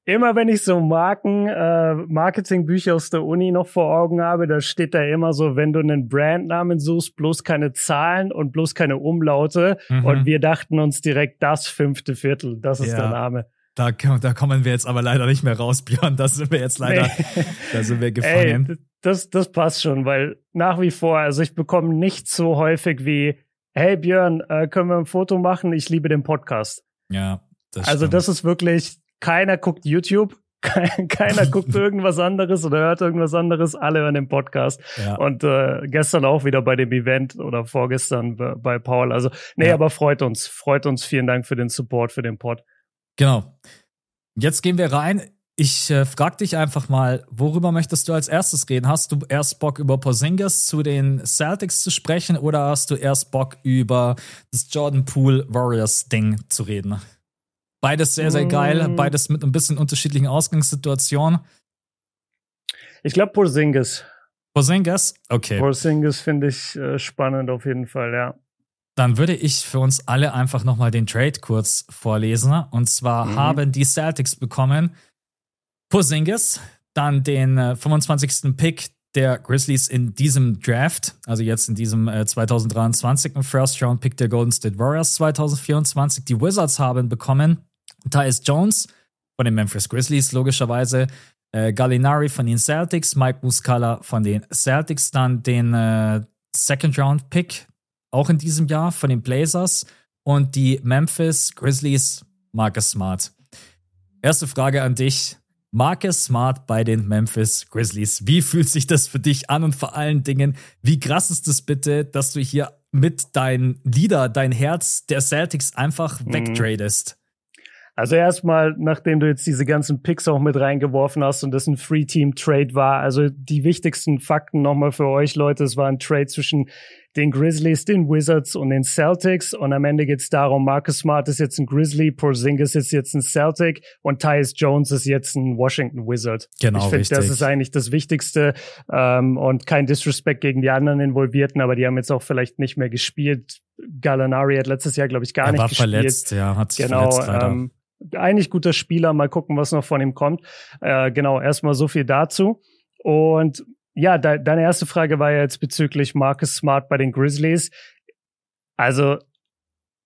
Immer wenn ich so Marken, äh, Marketingbücher aus der Uni noch vor Augen habe, da steht da immer so, wenn du einen Brandnamen suchst, bloß keine Zahlen und bloß keine Umlaute. Mhm. Und wir dachten uns direkt das fünfte Viertel, das ist ja. der Name. Da, da kommen wir jetzt aber leider nicht mehr raus, Björn. Da sind wir jetzt leider, nee. da sind wir gefangen. Ey, das, das passt schon, weil nach wie vor, also ich bekomme nicht so häufig wie, hey Björn, äh, können wir ein Foto machen? Ich liebe den Podcast. Ja, das Also das ist wirklich, keiner guckt YouTube, keiner guckt irgendwas anderes oder hört irgendwas anderes, alle hören den Podcast. Ja. Und äh, gestern auch wieder bei dem Event oder vorgestern bei Paul. Also, nee, ja. aber freut uns, freut uns. Vielen Dank für den Support, für den Pod. Genau. Jetzt gehen wir rein. Ich äh, frage dich einfach mal, worüber möchtest du als erstes reden? Hast du erst Bock über Porzingis zu den Celtics zu sprechen oder hast du erst Bock über das Jordan Poole Warriors Ding zu reden? Beides sehr, sehr geil, mm. beides mit ein bisschen unterschiedlichen Ausgangssituationen. Ich glaube Porzingis. Porzingis? Okay. Porzingis finde ich äh, spannend auf jeden Fall, ja. Dann würde ich für uns alle einfach nochmal den Trade kurz vorlesen. Und zwar mhm. haben die Celtics bekommen Porzingis, dann den äh, 25. Pick der Grizzlies in diesem Draft, also jetzt in diesem äh, 2023 First Round Pick der Golden State Warriors 2024. Die Wizards haben bekommen Tyus Jones von den Memphis Grizzlies logischerweise, äh, Gallinari von den Celtics, Mike Muscala von den Celtics, dann den äh, Second Round Pick auch in diesem Jahr von den Blazers und die Memphis Grizzlies Marcus Smart. Erste Frage an dich. Marcus Smart bei den Memphis Grizzlies. Wie fühlt sich das für dich an und vor allen Dingen, wie krass ist es bitte, dass du hier mit deinem Leader, dein Herz der Celtics einfach mhm. wegtradest? Also erstmal, nachdem du jetzt diese ganzen Picks auch mit reingeworfen hast und das ein Free-Team-Trade war, also die wichtigsten Fakten nochmal für euch, Leute, es war ein Trade zwischen den Grizzlies, den Wizards und den Celtics und am Ende geht es darum, Marcus Smart ist jetzt ein Grizzly, Porzingis ist jetzt ein Celtic und Tyus Jones ist jetzt ein Washington Wizard. Genau, Ich finde, das ist eigentlich das Wichtigste ähm, und kein Disrespect gegen die anderen Involvierten, aber die haben jetzt auch vielleicht nicht mehr gespielt. Gallinari hat letztes Jahr, glaube ich, gar er nicht gespielt. verletzt, ja, hat sich genau, verletzt leider. Ähm, eigentlich guter Spieler. Mal gucken, was noch von ihm kommt. Äh, genau, erstmal so viel dazu. Und ja, de deine erste Frage war ja jetzt bezüglich Marcus Smart bei den Grizzlies. Also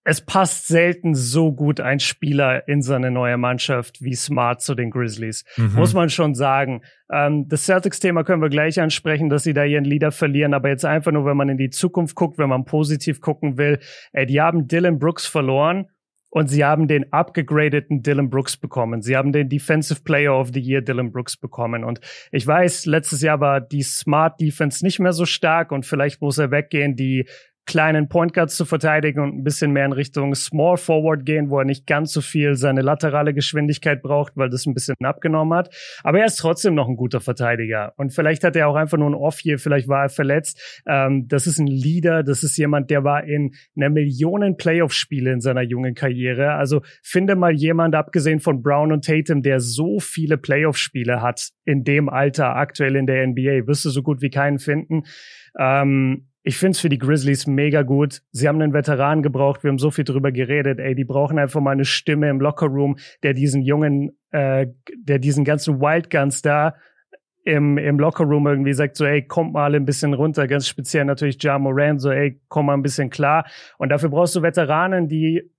es passt selten so gut ein Spieler in seine neue Mannschaft wie Smart zu den Grizzlies. Mhm. Muss man schon sagen. Ähm, das Celtics-Thema können wir gleich ansprechen, dass sie da ihren Leader verlieren. Aber jetzt einfach nur, wenn man in die Zukunft guckt, wenn man positiv gucken will. Ey, die haben Dylan Brooks verloren und sie haben den abgegradeten Dylan Brooks bekommen. Sie haben den Defensive Player of the Year Dylan Brooks bekommen. Und ich weiß, letztes Jahr war die Smart Defense nicht mehr so stark und vielleicht muss er weggehen. Die kleinen Point Guards zu verteidigen und ein bisschen mehr in Richtung Small Forward gehen, wo er nicht ganz so viel seine laterale Geschwindigkeit braucht, weil das ein bisschen abgenommen hat. Aber er ist trotzdem noch ein guter Verteidiger. Und vielleicht hat er auch einfach nur ein Off hier, vielleicht war er verletzt. Ähm, das ist ein Leader, das ist jemand, der war in einer Millionen Playoff-Spiele in seiner jungen Karriere. Also finde mal jemand, abgesehen von Brown und Tatum, der so viele Playoff-Spiele hat in dem Alter aktuell in der NBA. Wirst du so gut wie keinen finden. Ähm, ich finde es für die Grizzlies mega gut. Sie haben einen Veteran gebraucht. Wir haben so viel drüber geredet. Ey, die brauchen einfach mal eine Stimme im Lockerroom, der diesen jungen, äh, der diesen ganzen Wildguns da im, im Lockerroom irgendwie sagt so, ey, kommt mal ein bisschen runter. Ganz speziell natürlich Ja Moran, so, ey, komm mal ein bisschen klar. Und dafür brauchst du Veteranen, die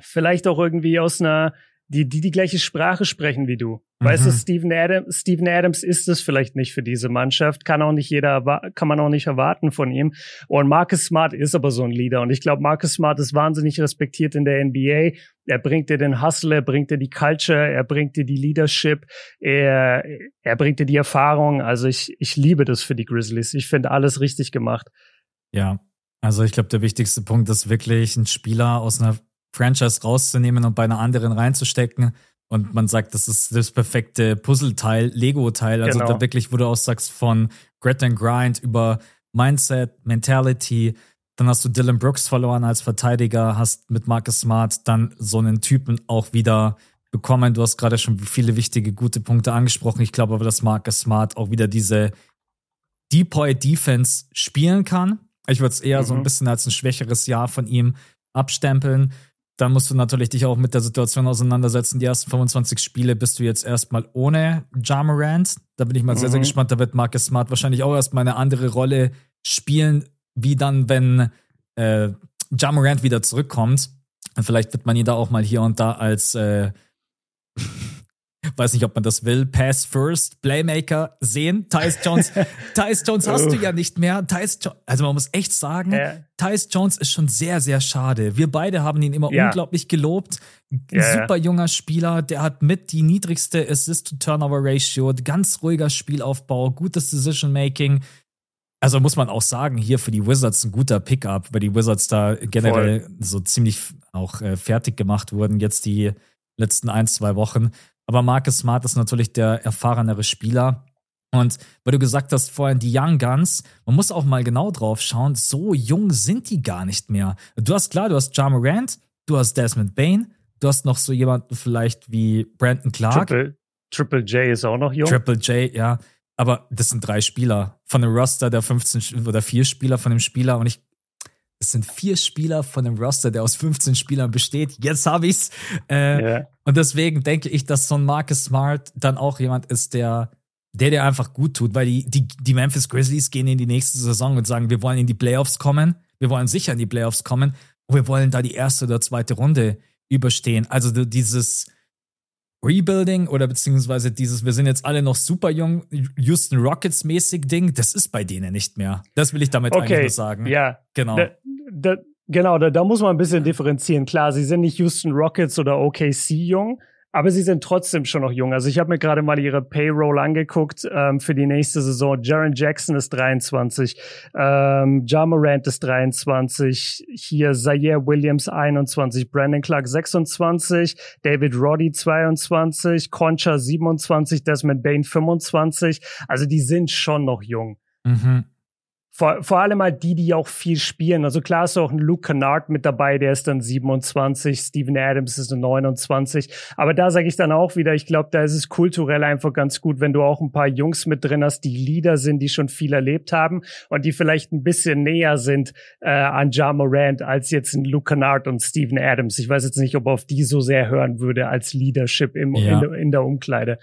vielleicht auch irgendwie aus einer die, die die gleiche Sprache sprechen wie du. Mhm. Weißt du, mhm. Steven Adams, Steven Adams ist es vielleicht nicht für diese Mannschaft, kann auch nicht jeder, kann man auch nicht erwarten von ihm. Und Marcus Smart ist aber so ein Leader. Und ich glaube, Marcus Smart ist wahnsinnig respektiert in der NBA. Er bringt dir den Hustle, er bringt dir die Culture, er bringt dir die Leadership, er, er bringt dir die Erfahrung. Also ich, ich liebe das für die Grizzlies. Ich finde alles richtig gemacht. Ja, also ich glaube, der wichtigste Punkt ist wirklich, einen Spieler aus einer Franchise rauszunehmen und bei einer anderen reinzustecken. Und man sagt, das ist das perfekte Puzzleteil, Lego-Teil. Also genau. da wirklich, wo du auch sagst, von Grit and Grind über Mindset, Mentality. Dann hast du Dylan Brooks verloren als Verteidiger, hast mit Marcus Smart dann so einen Typen auch wieder bekommen. Du hast gerade schon viele wichtige, gute Punkte angesprochen. Ich glaube aber, dass Marcus Smart auch wieder diese Depoy Defense spielen kann. Ich würde es eher mhm. so ein mhm. bisschen als ein schwächeres Jahr von ihm abstempeln dann musst du natürlich dich auch mit der Situation auseinandersetzen. Die ersten 25 Spiele bist du jetzt erstmal ohne Jamarant. Da bin ich mal mhm. sehr, sehr mhm. gespannt. Da wird Marcus Smart wahrscheinlich auch erstmal eine andere Rolle spielen, wie dann, wenn äh, Jamarant wieder zurückkommt. Vielleicht wird man ihn da auch mal hier und da als äh, weiß nicht, ob man das will, Pass First, Playmaker sehen. Tyus Jones, Tyus Jones hast du ja nicht mehr. Tyus jo also man muss echt sagen, ja. Tyus Jones ist schon sehr, sehr schade. Wir beide haben ihn immer ja. unglaublich gelobt. Ja, super junger Spieler, der hat mit die niedrigste Assist-to-Turnover-Ratio, ganz ruhiger Spielaufbau, gutes Decision-Making. Also muss man auch sagen, hier für die Wizards ein guter Pickup, weil die Wizards da generell Voll. so ziemlich auch äh, fertig gemacht wurden, jetzt die letzten ein, zwei Wochen. Aber Marcus Smart ist natürlich der erfahrenere Spieler. Und weil du gesagt hast vorhin, die Young Guns, man muss auch mal genau drauf schauen, so jung sind die gar nicht mehr. Du hast klar, du hast Ja Morant, du hast Desmond Bain, du hast noch so jemanden vielleicht wie Brandon Clark. Triple, Triple J ist auch noch jung. Triple J, ja. Aber das sind drei Spieler von dem Roster der 15 oder vier Spieler von dem Spieler. Und ich es sind vier Spieler von dem Roster, der aus 15 Spielern besteht. Jetzt habe ich's. Äh, yeah. Und deswegen denke ich, dass so ein Marcus Smart dann auch jemand ist, der der der einfach gut tut, weil die, die, die Memphis Grizzlies gehen in die nächste Saison und sagen, wir wollen in die Playoffs kommen, wir wollen sicher in die Playoffs kommen und wir wollen da die erste oder zweite Runde überstehen. Also dieses Rebuilding oder beziehungsweise dieses, wir sind jetzt alle noch super jung, Houston Rockets mäßig Ding, das ist bei denen nicht mehr. Das will ich damit okay. eigentlich nur sagen. Ja, genau. Da, da, genau, da, da muss man ein bisschen differenzieren. Klar, sie sind nicht Houston Rockets oder OKC jung, aber sie sind trotzdem schon noch jung. Also ich habe mir gerade mal ihre Payroll angeguckt ähm, für die nächste Saison. Jaron Jackson ist 23, ähm, Ja Morant ist 23, hier Zaire Williams 21, Brandon Clark 26, David Roddy 22, Concha 27, Desmond Bain 25. Also die sind schon noch jung. Mhm. Vor, vor allem halt die, die auch viel spielen. Also klar ist auch ein Luke Kennard mit dabei, der ist dann 27, Steven Adams ist 29. Aber da sage ich dann auch wieder, ich glaube, da ist es kulturell einfach ganz gut, wenn du auch ein paar Jungs mit drin hast, die Leader sind, die schon viel erlebt haben und die vielleicht ein bisschen näher sind äh, an Ja Morant als jetzt ein Luke Kennard und Steven Adams. Ich weiß jetzt nicht, ob auf die so sehr hören würde als Leadership im, ja. in, in der Umkleide.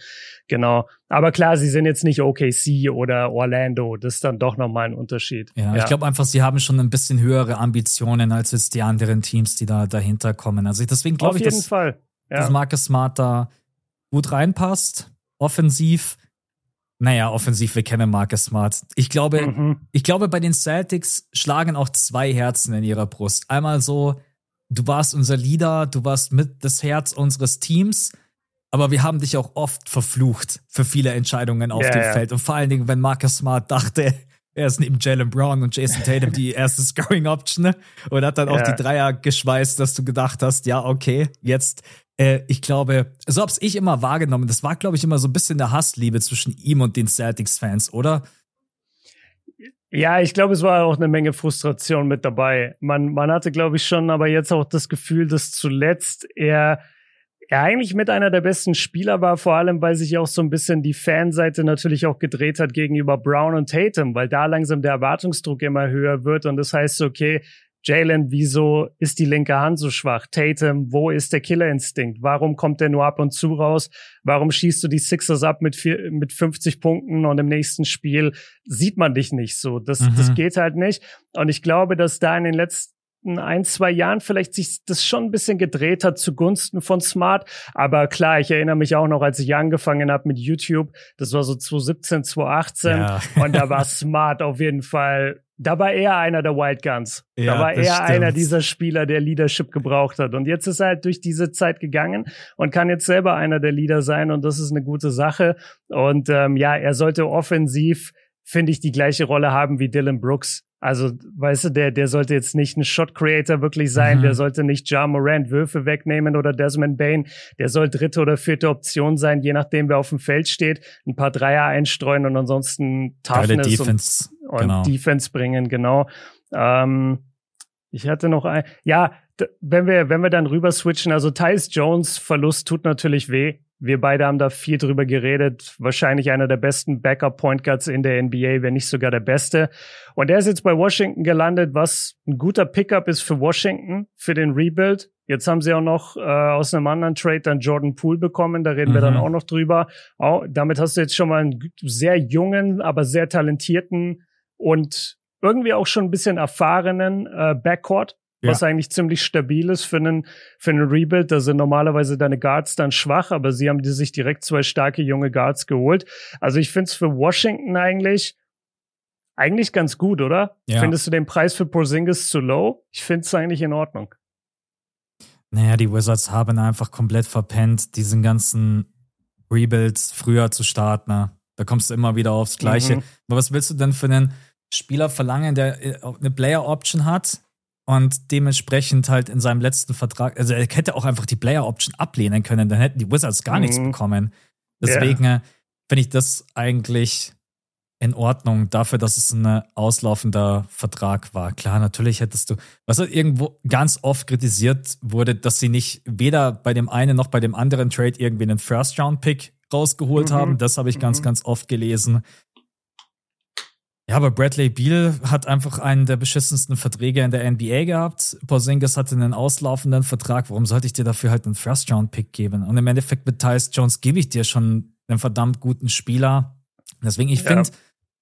Genau. Aber klar, sie sind jetzt nicht OKC oder Orlando. Das ist dann doch nochmal ein Unterschied. Ja, ja. ich glaube einfach, sie haben schon ein bisschen höhere Ambitionen als jetzt die anderen Teams, die da dahinter kommen. Also deswegen glaube ich, dass, Fall. Ja. dass Marcus Smart da gut reinpasst. Offensiv. Naja, offensiv, wir kennen Marcus Smart. Ich glaube, mhm. ich glaube, bei den Celtics schlagen auch zwei Herzen in ihrer Brust. Einmal so, du warst unser Leader, du warst mit das Herz unseres Teams aber wir haben dich auch oft verflucht für viele Entscheidungen auf ja, dem ja. Feld. Und vor allen Dingen, wenn Marcus Smart dachte, er ist neben Jalen Brown und Jason Tatum die erste Scoring Option ne? und hat dann auch ja. die Dreier geschweißt, dass du gedacht hast, ja, okay, jetzt, äh, ich glaube, so hab's ich immer wahrgenommen. Das war, glaube ich, immer so ein bisschen der Hassliebe zwischen ihm und den Celtics-Fans, oder? Ja, ich glaube, es war auch eine Menge Frustration mit dabei. Man, man hatte, glaube ich, schon aber jetzt auch das Gefühl, dass zuletzt er er eigentlich mit einer der besten Spieler war, vor allem weil sich auch so ein bisschen die Fanseite natürlich auch gedreht hat gegenüber Brown und Tatum, weil da langsam der Erwartungsdruck immer höher wird und das heißt, okay, Jalen, wieso ist die linke Hand so schwach? Tatum, wo ist der Killerinstinkt? Warum kommt der nur ab und zu raus? Warum schießt du die Sixers ab mit, vier, mit 50 Punkten und im nächsten Spiel sieht man dich nicht so? Das, mhm. das geht halt nicht. Und ich glaube, dass da in den letzten ein, zwei Jahren vielleicht sich das schon ein bisschen gedreht hat zugunsten von Smart. Aber klar, ich erinnere mich auch noch, als ich angefangen habe mit YouTube, das war so 2017, 2018 ja. und da war Smart auf jeden Fall da war er einer der Wild Guns. Ja, da war er stimmt. einer dieser Spieler, der Leadership gebraucht hat. Und jetzt ist er halt durch diese Zeit gegangen und kann jetzt selber einer der Leader sein. Und das ist eine gute Sache. Und ähm, ja, er sollte offensiv, finde ich, die gleiche Rolle haben wie Dylan Brooks. Also, weißt du, der, der sollte jetzt nicht ein Shot Creator wirklich sein, mhm. der sollte nicht Ja Morant Würfe wegnehmen oder Desmond Bain, der soll dritte oder vierte Option sein, je nachdem, wer auf dem Feld steht, ein paar Dreier einstreuen und ansonsten Toughness Defense, und, genau. und Defense bringen, genau. Ähm, ich hatte noch ein, ja, wenn wir, wenn wir dann rüber switchen, also Tyus Jones Verlust tut natürlich weh. Wir beide haben da viel drüber geredet. Wahrscheinlich einer der besten Backup Point Guards in der NBA, wenn nicht sogar der beste. Und er ist jetzt bei Washington gelandet, was ein guter Pickup ist für Washington, für den Rebuild. Jetzt haben sie auch noch äh, aus einem anderen Trade dann Jordan Poole bekommen. Da reden mhm. wir dann mhm. auch noch drüber. Auch, damit hast du jetzt schon mal einen sehr jungen, aber sehr talentierten und irgendwie auch schon ein bisschen erfahrenen äh, Backcourt ja. was eigentlich ziemlich stabil ist für einen, für einen Rebuild. Da sind normalerweise deine Guards dann schwach, aber sie haben die sich direkt zwei starke junge Guards geholt. Also ich finde es für Washington eigentlich, eigentlich ganz gut, oder? Ja. Findest du den Preis für Porzingis zu low? Ich finde es eigentlich in Ordnung. Naja, die Wizards haben einfach komplett verpennt, diesen ganzen Rebuilds früher zu starten. Ne? Da kommst du immer wieder aufs Gleiche. Mhm. Aber was willst du denn für einen Spieler verlangen, der äh, eine Player Option hat, und dementsprechend halt in seinem letzten Vertrag, also er hätte auch einfach die Player Option ablehnen können, dann hätten die Wizards gar mhm. nichts bekommen. Deswegen yeah. finde ich das eigentlich in Ordnung dafür, dass es ein auslaufender Vertrag war. Klar, natürlich hättest du, was halt irgendwo ganz oft kritisiert wurde, dass sie nicht weder bei dem einen noch bei dem anderen Trade irgendwie einen First-Round-Pick rausgeholt mhm. haben. Das habe ich ganz, mhm. ganz oft gelesen. Ja, aber Bradley Beal hat einfach einen der beschissensten Verträge in der NBA gehabt. Porzingis hatte einen auslaufenden Vertrag. Warum sollte ich dir dafür halt einen First-Round-Pick geben? Und im Endeffekt mit Tyus Jones gebe ich dir schon einen verdammt guten Spieler. Deswegen, ich finde, ja.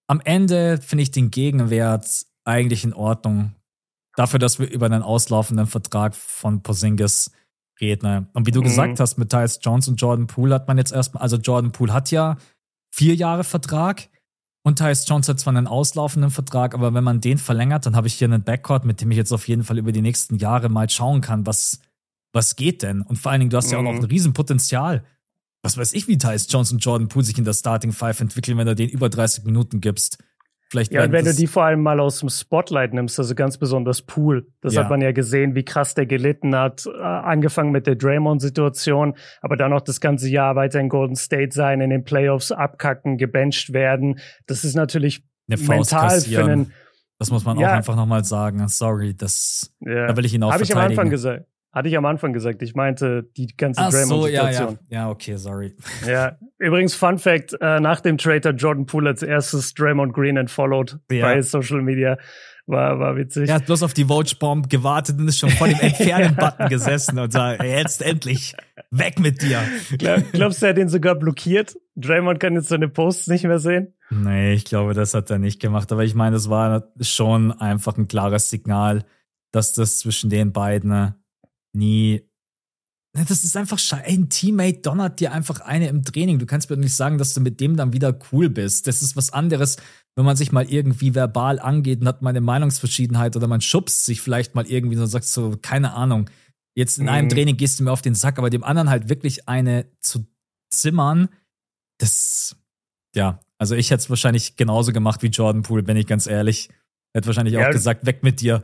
am Ende finde ich den Gegenwert eigentlich in Ordnung. Dafür, dass wir über einen auslaufenden Vertrag von Porzingis reden. Und wie du mhm. gesagt hast, mit Tyus Jones und Jordan Poole hat man jetzt erstmal, also Jordan Poole hat ja vier Jahre Vertrag. Und Tyus Jones hat zwar einen auslaufenden Vertrag, aber wenn man den verlängert, dann habe ich hier einen Backcourt, mit dem ich jetzt auf jeden Fall über die nächsten Jahre mal schauen kann, was, was geht denn? Und vor allen Dingen, du hast mhm. ja auch noch mhm. ein Riesenpotenzial. Was weiß ich, wie Tyus Jones und Jordan Poole sich in der Starting Five entwickeln, wenn du denen über 30 Minuten gibst. Vielleicht ja, und wenn du die vor allem mal aus dem Spotlight nimmst, also ganz besonders Pool, das ja. hat man ja gesehen, wie krass der gelitten hat, äh, angefangen mit der Draymond-Situation, aber dann noch das ganze Jahr weiter in Golden State sein, in den Playoffs abkacken, gebencht werden. Das ist natürlich mental für einen. Das muss man ja. auch einfach nochmal sagen. Sorry, das ja. da will ich ihn auch Habe ich am Anfang gesagt. Hatte ich am Anfang gesagt. Ich meinte die ganze Draymond-Situation. So, ja, ja. ja, okay, sorry. Ja, übrigens Fun Fact, äh, nach dem Trader Jordan Poole als erstes Draymond Green entfollowed ja. bei Social Media. War, war witzig. Er hat bloß auf die Vote-Bomb gewartet und ist schon vor dem Entfernen-Button gesessen und sagt, jetzt endlich, weg mit dir. Glaub, glaubst du, er hat den sogar blockiert? Draymond kann jetzt seine Posts nicht mehr sehen? Nee, ich glaube, das hat er nicht gemacht. Aber ich meine, das war schon einfach ein klares Signal, dass das zwischen den beiden nie. Das ist einfach scheiße. Ein Teammate donnert dir einfach eine im Training. Du kannst mir nicht sagen, dass du mit dem dann wieder cool bist. Das ist was anderes, wenn man sich mal irgendwie verbal angeht und hat mal eine Meinungsverschiedenheit oder man schubst sich vielleicht mal irgendwie und sagt so, keine Ahnung. Jetzt in mhm. einem Training gehst du mir auf den Sack, aber dem anderen halt wirklich eine zu zimmern, das, ja, also ich hätte es wahrscheinlich genauso gemacht wie Jordan Poole, bin ich ganz ehrlich. Hätte wahrscheinlich ja. auch gesagt, weg mit dir.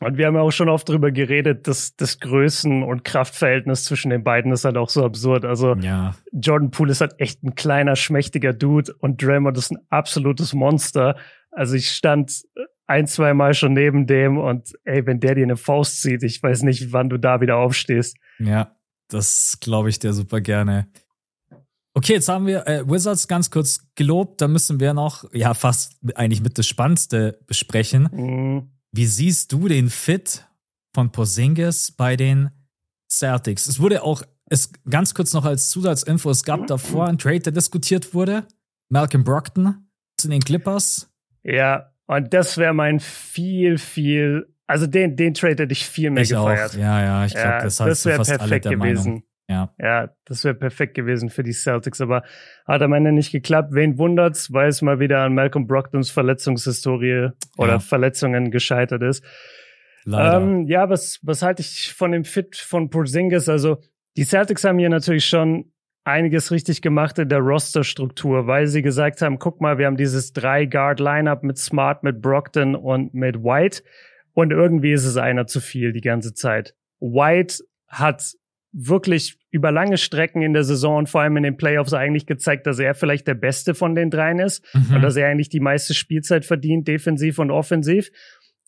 Und wir haben ja auch schon oft drüber geredet, dass das Größen- und Kraftverhältnis zwischen den beiden ist halt auch so absurd. Also ja. Jordan Poole ist halt echt ein kleiner, schmächtiger Dude und Draymond ist ein absolutes Monster. Also ich stand ein, zwei Mal schon neben dem und ey, wenn der dir eine Faust zieht, ich weiß nicht, wann du da wieder aufstehst. Ja, das glaube ich dir super gerne. Okay, jetzt haben wir äh, Wizards ganz kurz gelobt. Da müssen wir noch, ja, fast eigentlich mit das Spannendste besprechen. Mhm. Wie siehst du den Fit von Porzingis bei den Celtics? Es wurde auch, es ganz kurz noch als Zusatzinfo, es gab davor einen Trade, der diskutiert wurde. Malcolm Brockton zu den Clippers. Ja, und das wäre mein viel, viel Also den, den Trade hätte ich viel mehr ich gefeiert. Auch. Ja, ja, ich glaube, ja, das, das wäre perfekt gewesen. Meinung. Ja. ja, das wäre perfekt gewesen für die Celtics, aber hat am Ende nicht geklappt. Wen wundert's, weil es mal wieder an Malcolm Brogdons Verletzungshistorie oder ja. Verletzungen gescheitert ist. Ähm, ja, was, was halte ich von dem Fit von Porzingis? Also, die Celtics haben hier natürlich schon einiges richtig gemacht in der Rosterstruktur, weil sie gesagt haben, guck mal, wir haben dieses Drei-Guard-Lineup mit Smart, mit Brockton und mit White und irgendwie ist es einer zu viel die ganze Zeit. White hat wirklich über lange Strecken in der Saison und vor allem in den Playoffs eigentlich gezeigt, dass er vielleicht der Beste von den dreien ist mhm. und dass er eigentlich die meiste Spielzeit verdient, defensiv und offensiv.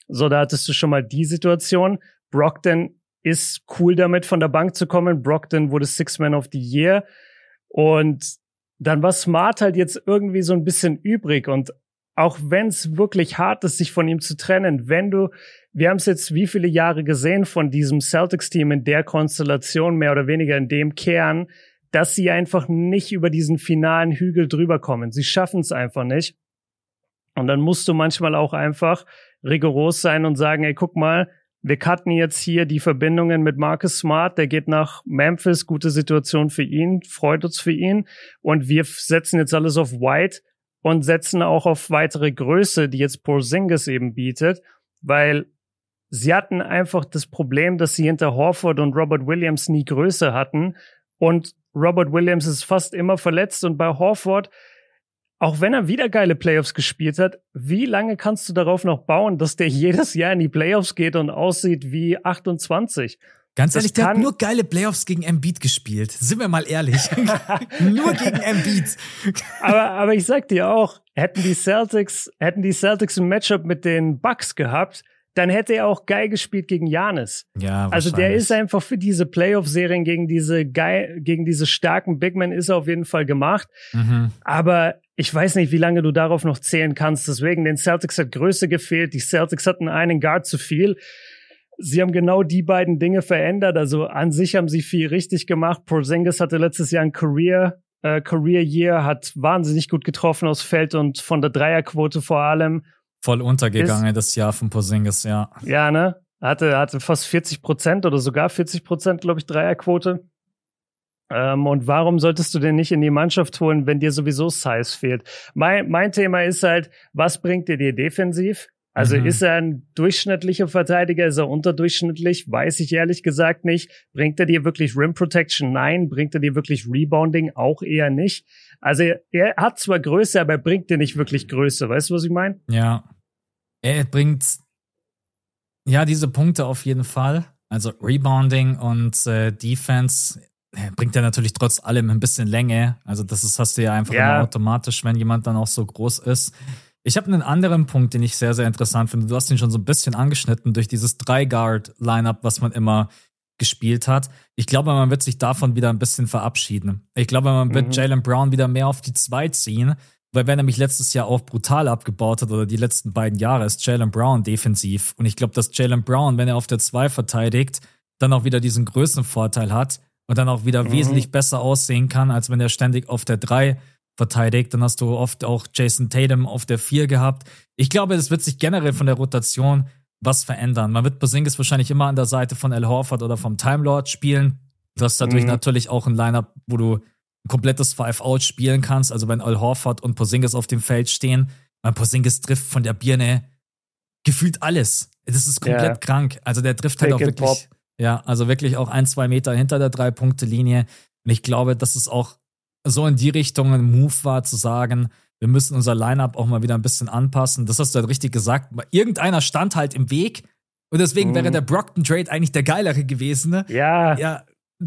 So, da hattest du schon mal die Situation. Brockton ist cool damit, von der Bank zu kommen. Brockton wurde Six Man of the Year. Und dann war Smart halt jetzt irgendwie so ein bisschen übrig. Und auch wenn es wirklich hart ist, sich von ihm zu trennen, wenn du wir haben es jetzt wie viele Jahre gesehen von diesem Celtics-Team in der Konstellation, mehr oder weniger in dem Kern, dass sie einfach nicht über diesen finalen Hügel drüber kommen. Sie schaffen es einfach nicht. Und dann musst du manchmal auch einfach rigoros sein und sagen, ey, guck mal, wir cutten jetzt hier die Verbindungen mit Marcus Smart, der geht nach Memphis, gute Situation für ihn, freut uns für ihn. Und wir setzen jetzt alles auf White und setzen auch auf weitere Größe, die jetzt Porzingis eben bietet, weil Sie hatten einfach das Problem, dass sie hinter Horford und Robert Williams nie Größe hatten. Und Robert Williams ist fast immer verletzt. Und bei Horford, auch wenn er wieder geile Playoffs gespielt hat, wie lange kannst du darauf noch bauen, dass der jedes Jahr in die Playoffs geht und aussieht wie 28? Ganz ehrlich, der hat nur geile Playoffs gegen Embiid gespielt. Sind wir mal ehrlich. nur gegen Embiid. aber, aber ich sag dir auch, hätten die Celtics, hätten die Celtics ein Matchup mit den Bucks gehabt, dann hätte er auch geil gespielt gegen Janis. Ja, also der ist einfach für diese Playoff-Serien gegen diese geil, gegen diese starken Big Men ist er auf jeden Fall gemacht. Mhm. Aber ich weiß nicht, wie lange du darauf noch zählen kannst. Deswegen, den Celtics hat Größe gefehlt. Die Celtics hatten einen Guard zu viel. Sie haben genau die beiden Dinge verändert. Also an sich haben sie viel richtig gemacht. Porzingis hatte letztes Jahr ein Career äh, Career Year, hat wahnsinnig gut getroffen aus Feld und von der Dreierquote vor allem voll untergegangen, ist, das Jahr von Porzingis, ja. Ja, ne? Hatte, hatte fast 40 Prozent oder sogar 40 Prozent, glaube ich, Dreierquote. Ähm, und warum solltest du den nicht in die Mannschaft holen, wenn dir sowieso Size fehlt? Mein, mein Thema ist halt, was bringt dir dir defensiv? Also mhm. ist er ein durchschnittlicher Verteidiger? Ist er unterdurchschnittlich? Weiß ich ehrlich gesagt nicht. Bringt er dir wirklich Rim Protection? Nein. Bringt er dir wirklich Rebounding? Auch eher nicht. Also er hat zwar Größe, aber er bringt dir nicht wirklich Größe. Weißt du, was ich meine? Ja. Er bringt ja diese Punkte auf jeden Fall. Also Rebounding und äh, Defense bringt er natürlich trotz allem ein bisschen Länge. Also das ist, hast du ja einfach ja. automatisch, wenn jemand dann auch so groß ist. Ich habe einen anderen Punkt, den ich sehr, sehr interessant finde. Du hast ihn schon so ein bisschen angeschnitten durch dieses Drei-Guard-Lineup, was man immer gespielt hat. Ich glaube, man wird sich davon wieder ein bisschen verabschieden. Ich glaube, man wird mhm. Jalen Brown wieder mehr auf die Zwei ziehen, weil wer nämlich letztes Jahr auch brutal abgebaut hat oder die letzten beiden Jahre, ist Jalen Brown defensiv. Und ich glaube, dass Jalen Brown, wenn er auf der Zwei verteidigt, dann auch wieder diesen Größenvorteil hat und dann auch wieder mhm. wesentlich besser aussehen kann, als wenn er ständig auf der Drei verteidigt. Dann hast du oft auch Jason Tatum auf der 4 gehabt. Ich glaube, es wird sich generell von der Rotation was verändern. Man wird Basingis wahrscheinlich immer an der Seite von Al Horford oder vom Time Lord spielen. Du hast dadurch mhm. natürlich auch ein Lineup, wo du ein komplettes Five-Out spielen kannst. Also wenn Al Horford und Posingis auf dem Feld stehen, weil Posingis trifft von der Birne gefühlt alles. Das ist komplett yeah. krank. Also der trifft halt Take auch wirklich, ja, also wirklich auch ein, zwei Meter hinter der Drei-Punkte-Linie. Und ich glaube, das ist auch so in die Richtung ein Move war, zu sagen, wir müssen unser Lineup auch mal wieder ein bisschen anpassen. Das hast du halt richtig gesagt. Irgendeiner stand halt im Weg. Und deswegen mhm. wäre der Brockton Trade eigentlich der geilere gewesen. Ne? Ja. Ja,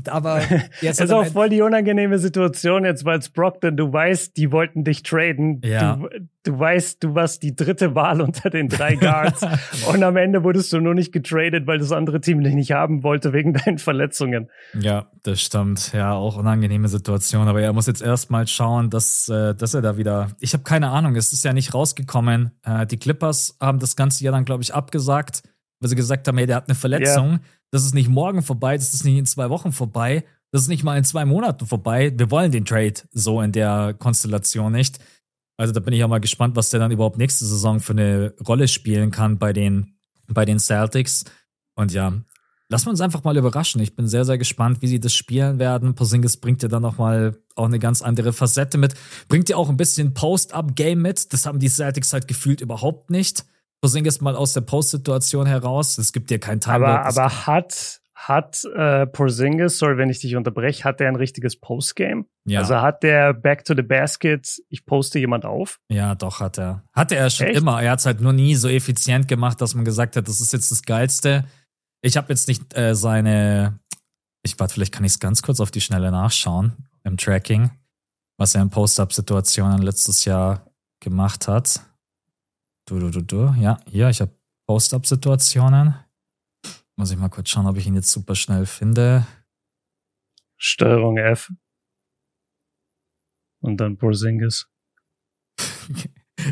aber jetzt ist auch voll die unangenehme Situation jetzt, weil Brockton, du weißt, die wollten dich traden. Ja. Du, du weißt, du warst die dritte Wahl unter den drei Guards und am Ende wurdest du nur nicht getradet, weil das andere Team dich nicht haben wollte wegen deinen Verletzungen. Ja, das stimmt. Ja, auch unangenehme Situation. Aber er muss jetzt erstmal schauen, dass, äh, dass er da wieder. Ich habe keine Ahnung. Es ist ja nicht rausgekommen. Äh, die Clippers haben das ganze Jahr dann, glaube ich, abgesagt, weil sie gesagt haben, hey, der hat eine Verletzung. Ja das ist nicht morgen vorbei, das ist nicht in zwei Wochen vorbei, das ist nicht mal in zwei Monaten vorbei. Wir wollen den Trade so in der Konstellation nicht. Also da bin ich auch mal gespannt, was der dann überhaupt nächste Saison für eine Rolle spielen kann bei den bei den Celtics. Und ja, lassen wir uns einfach mal überraschen. Ich bin sehr, sehr gespannt, wie sie das spielen werden. Porzingis bringt ja dann nochmal auch eine ganz andere Facette mit. Bringt ja auch ein bisschen Post-Up-Game mit. Das haben die Celtics halt gefühlt überhaupt nicht. Porzingis mal aus der Post-Situation heraus. Es gibt ja kein Time. Aber, aber hat, hat äh, Porzingis, sorry, wenn ich dich unterbreche, hat der ein richtiges Postgame? Ja. Also hat der Back to the Basket, ich poste jemand auf? Ja, doch, hat er. Hatte er schon Echt? immer. Er hat es halt nur nie so effizient gemacht, dass man gesagt hat, das ist jetzt das Geilste. Ich habe jetzt nicht äh, seine, ich warte, vielleicht kann ich es ganz kurz auf die Schnelle nachschauen im Tracking, was er in Post-Up-Situationen letztes Jahr gemacht hat. Du, du, du, du. Ja, hier, ich habe Post-Up-Situationen. Muss ich mal kurz schauen, ob ich ihn jetzt super schnell finde. Steuerung F. Und dann Porzingis.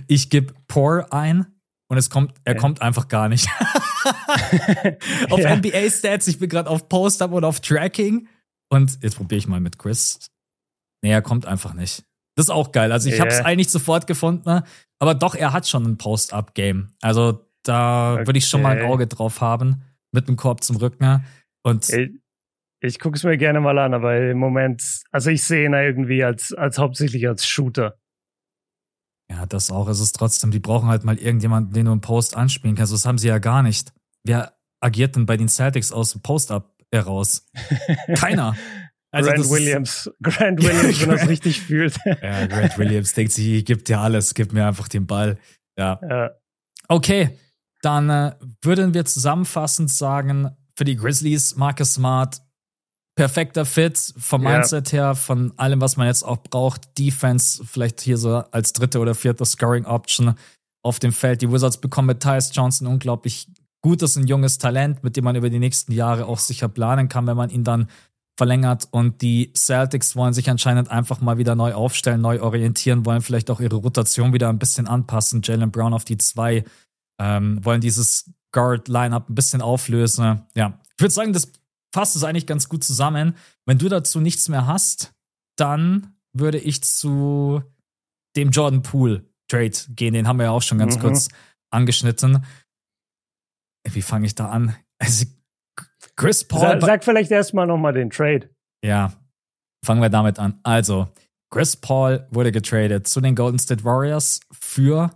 ich gebe Por ein und es kommt, er ja. kommt einfach gar nicht. auf ja. NBA Stats, ich bin gerade auf Post-Up und auf Tracking. Und jetzt probiere ich mal mit Chris. Nee, er kommt einfach nicht. Das ist auch geil. Also ich yeah. habe es eigentlich sofort gefunden, ne? Aber doch, er hat schon ein Post-Up-Game. Also da okay. würde ich schon mal ein Auge drauf haben mit dem Korb zum Rücken. Und ich, ich gucke es mir gerne mal an, aber im Moment, also ich sehe ihn irgendwie als, als hauptsächlich als Shooter. Ja, das auch. Es ist trotzdem, die brauchen halt mal irgendjemanden, den du im Post anspielen kannst. Das haben sie ja gar nicht. Wer agiert denn bei den Celtics aus dem Post-Up heraus? Keiner. Also Grant Williams, Grant Williams, wenn er es richtig fühlt. ja, Grant Williams denkt sich, gibt dir alles, gib mir einfach den Ball. Ja. ja. Okay, dann äh, würden wir zusammenfassend sagen, für die Grizzlies, Marcus Smart, perfekter Fit vom ja. Mindset her, von allem, was man jetzt auch braucht. Defense, vielleicht hier so als dritte oder vierte Scoring Option auf dem Feld. Die Wizards bekommen mit Tyus Johnson unglaublich gutes und junges Talent, mit dem man über die nächsten Jahre auch sicher planen kann, wenn man ihn dann verlängert. Und die Celtics wollen sich anscheinend einfach mal wieder neu aufstellen, neu orientieren, wollen vielleicht auch ihre Rotation wieder ein bisschen anpassen. Jalen Brown auf die zwei ähm, wollen dieses Guard-Line-Up ein bisschen auflösen. Ja, ich würde sagen, das fasst es eigentlich ganz gut zusammen. Wenn du dazu nichts mehr hast, dann würde ich zu dem Jordan Poole Trade gehen. Den haben wir ja auch schon ganz mhm. kurz angeschnitten. Wie fange ich da an? Also, Chris Paul. Sag, sag vielleicht erstmal nochmal den Trade. Ja, fangen wir damit an. Also, Chris Paul wurde getradet zu den Golden State Warriors für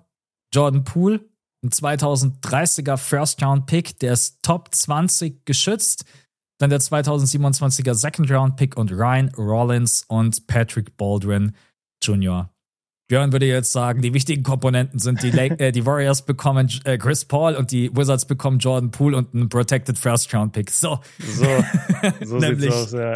Jordan Poole ein 2030er First-Round-Pick, der ist Top 20 geschützt. Dann der 2027er Second-Round-Pick und Ryan Rollins und Patrick Baldwin Jr. Björn würde jetzt sagen, die wichtigen Komponenten sind die, Lake, äh, die Warriors bekommen äh, Chris Paul und die Wizards bekommen Jordan Poole und einen Protected First Round Pick. So. So, so sieht's aus, ja.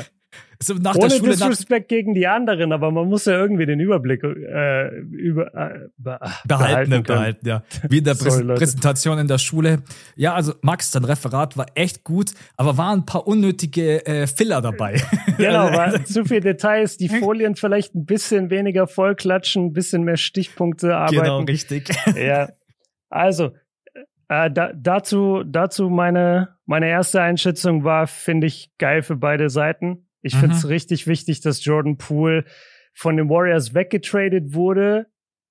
So nach Ohne der Schule, Disrespect gegen die anderen, aber man muss ja irgendwie den Überblick äh, über, äh, be behalten, behalten, ja. Wie in der Sorry, Präsentation in der Schule. Ja, also Max, dein Referat war echt gut, aber waren ein paar unnötige äh, Filler dabei. Genau, war zu viele Details, die Folien vielleicht ein bisschen weniger vollklatschen, ein bisschen mehr Stichpunkte arbeiten. Genau, richtig. Ja. Also, äh, da, dazu, dazu meine, meine erste Einschätzung war, finde ich geil für beide Seiten. Ich mhm. finde es richtig wichtig, dass Jordan Poole von den Warriors weggetradet wurde,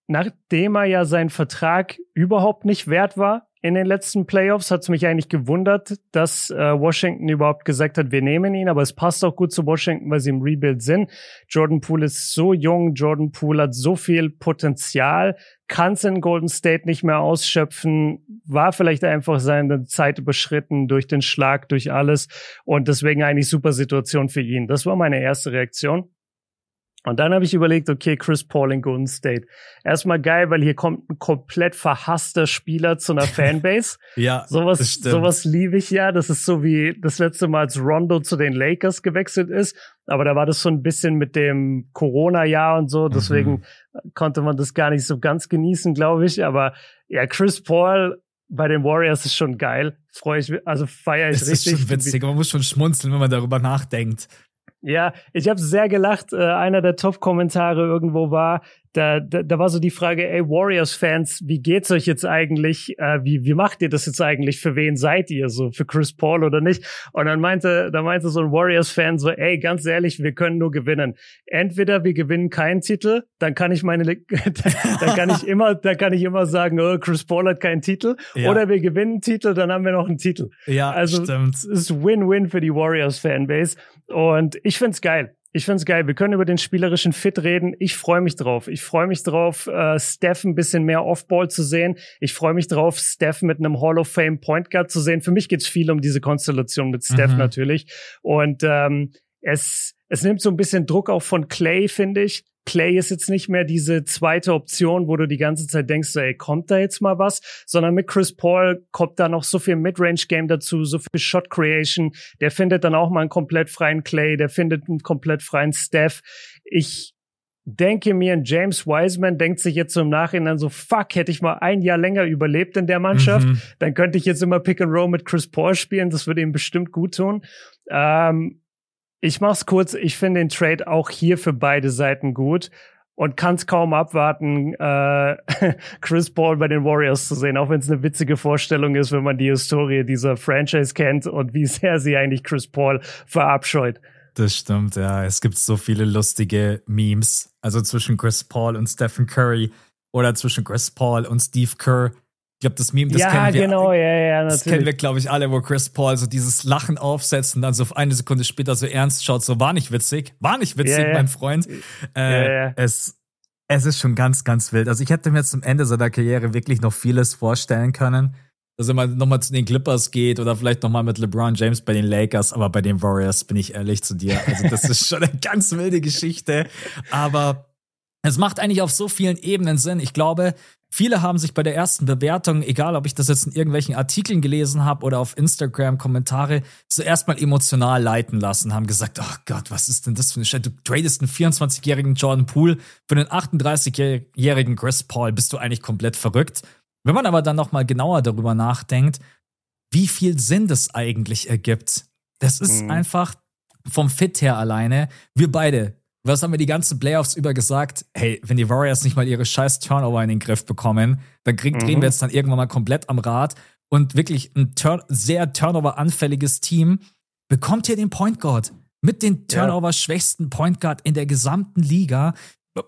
nachdem er ja seinen Vertrag überhaupt nicht wert war in den letzten Playoffs, hat es mich eigentlich gewundert, dass äh, Washington überhaupt gesagt hat, wir nehmen ihn, aber es passt auch gut zu Washington, weil sie im Rebuild sind. Jordan Poole ist so jung, Jordan Poole hat so viel Potenzial, kann es in Golden State nicht mehr ausschöpfen, war vielleicht einfach seine Zeit überschritten durch den Schlag, durch alles und deswegen eigentlich super Situation für ihn. Das war meine erste Reaktion. Und dann habe ich überlegt, okay, Chris Paul in Golden State. Erstmal geil, weil hier kommt ein komplett verhasster Spieler zu einer Fanbase. ja. Sowas, sowas liebe ich ja. Das ist so wie das letzte Mal, als Rondo zu den Lakers gewechselt ist. Aber da war das so ein bisschen mit dem Corona-Jahr und so. Deswegen mhm. konnte man das gar nicht so ganz genießen, glaube ich. Aber ja, Chris Paul bei den Warriors ist schon geil. Freue ich, also feiere ich das richtig. Das ist schon witzig. Man muss schon schmunzeln, wenn man darüber nachdenkt. Ja, ich habe sehr gelacht. Äh, einer der Top-Kommentare irgendwo war, da, da, da war so die Frage, ey, Warriors-Fans, wie geht's euch jetzt eigentlich? Äh, wie, wie macht ihr das jetzt eigentlich? Für wen seid ihr? So für Chris Paul oder nicht? Und dann meinte, da meinte so ein Warriors-Fan so, ey, ganz ehrlich, wir können nur gewinnen. Entweder wir gewinnen keinen Titel, dann kann ich meine, dann kann ich immer, dann kann ich immer sagen, oh, Chris Paul hat keinen Titel. Ja. Oder wir gewinnen einen Titel, dann haben wir noch einen Titel. Ja, also stimmt. es ist Win-Win für die Warriors-Fanbase. Und ich find's geil. Ich finde es geil. Wir können über den spielerischen Fit reden. Ich freue mich drauf. Ich freue mich drauf, äh, Steph ein bisschen mehr Offball zu sehen. Ich freue mich drauf, Steph mit einem Hall of Fame Point Guard zu sehen. Für mich geht's viel um diese Konstellation mit Steph mhm. natürlich. Und ähm, es, es nimmt so ein bisschen Druck auch von Clay, finde ich. Clay ist jetzt nicht mehr diese zweite Option, wo du die ganze Zeit denkst, ey, kommt da jetzt mal was? Sondern mit Chris Paul kommt da noch so viel Midrange-Game dazu, so viel Shot-Creation. Der findet dann auch mal einen komplett freien Clay, der findet einen komplett freien Steph. Ich denke mir, James Wiseman denkt sich jetzt so im Nachhinein so, fuck, hätte ich mal ein Jahr länger überlebt in der Mannschaft, mhm. dann könnte ich jetzt immer Pick and Roll mit Chris Paul spielen, das würde ihm bestimmt gut tun. Ähm, ich mach's kurz. Ich finde den Trade auch hier für beide Seiten gut und kann es kaum abwarten, äh, Chris Paul bei den Warriors zu sehen, auch wenn es eine witzige Vorstellung ist, wenn man die Historie dieser Franchise kennt und wie sehr sie eigentlich Chris Paul verabscheut. Das stimmt, ja. Es gibt so viele lustige Memes, also zwischen Chris Paul und Stephen Curry oder zwischen Chris Paul und Steve Kerr. Ich glaube, das Meme, das ja, kennen wir. Genau, ja, ja, natürlich. Das kennen wir, glaube ich, alle, wo Chris Paul so dieses Lachen aufsetzt und dann so eine Sekunde später so ernst schaut, so war nicht witzig, war nicht witzig, ja, mein Freund. Äh, es, es ist schon ganz, ganz wild. Also ich hätte mir jetzt zum Ende seiner Karriere wirklich noch vieles vorstellen können. Dass er mal nochmal zu den Clippers geht oder vielleicht nochmal mit LeBron James bei den Lakers, aber bei den Warriors bin ich ehrlich zu dir. Also das ist schon eine ganz wilde Geschichte. Aber es macht eigentlich auf so vielen Ebenen Sinn. Ich glaube, Viele haben sich bei der ersten Bewertung, egal ob ich das jetzt in irgendwelchen Artikeln gelesen habe oder auf Instagram Kommentare, so erstmal emotional leiten lassen, haben gesagt, oh Gott, was ist denn das für eine Scheiße? Du tradest einen 24-jährigen Jordan Poole für einen 38-jährigen Chris Paul. Bist du eigentlich komplett verrückt? Wenn man aber dann nochmal genauer darüber nachdenkt, wie viel Sinn das eigentlich ergibt, das ist mhm. einfach vom Fit her alleine. Wir beide was haben wir die ganzen Playoffs über gesagt? Hey, wenn die Warriors nicht mal ihre scheiß Turnover in den Griff bekommen, dann kriegen, mhm. drehen wir jetzt dann irgendwann mal komplett am Rad. Und wirklich ein Turn sehr Turnover-anfälliges Team bekommt hier den Point Guard. Mit den Turnover-schwächsten Point Guard in der gesamten Liga.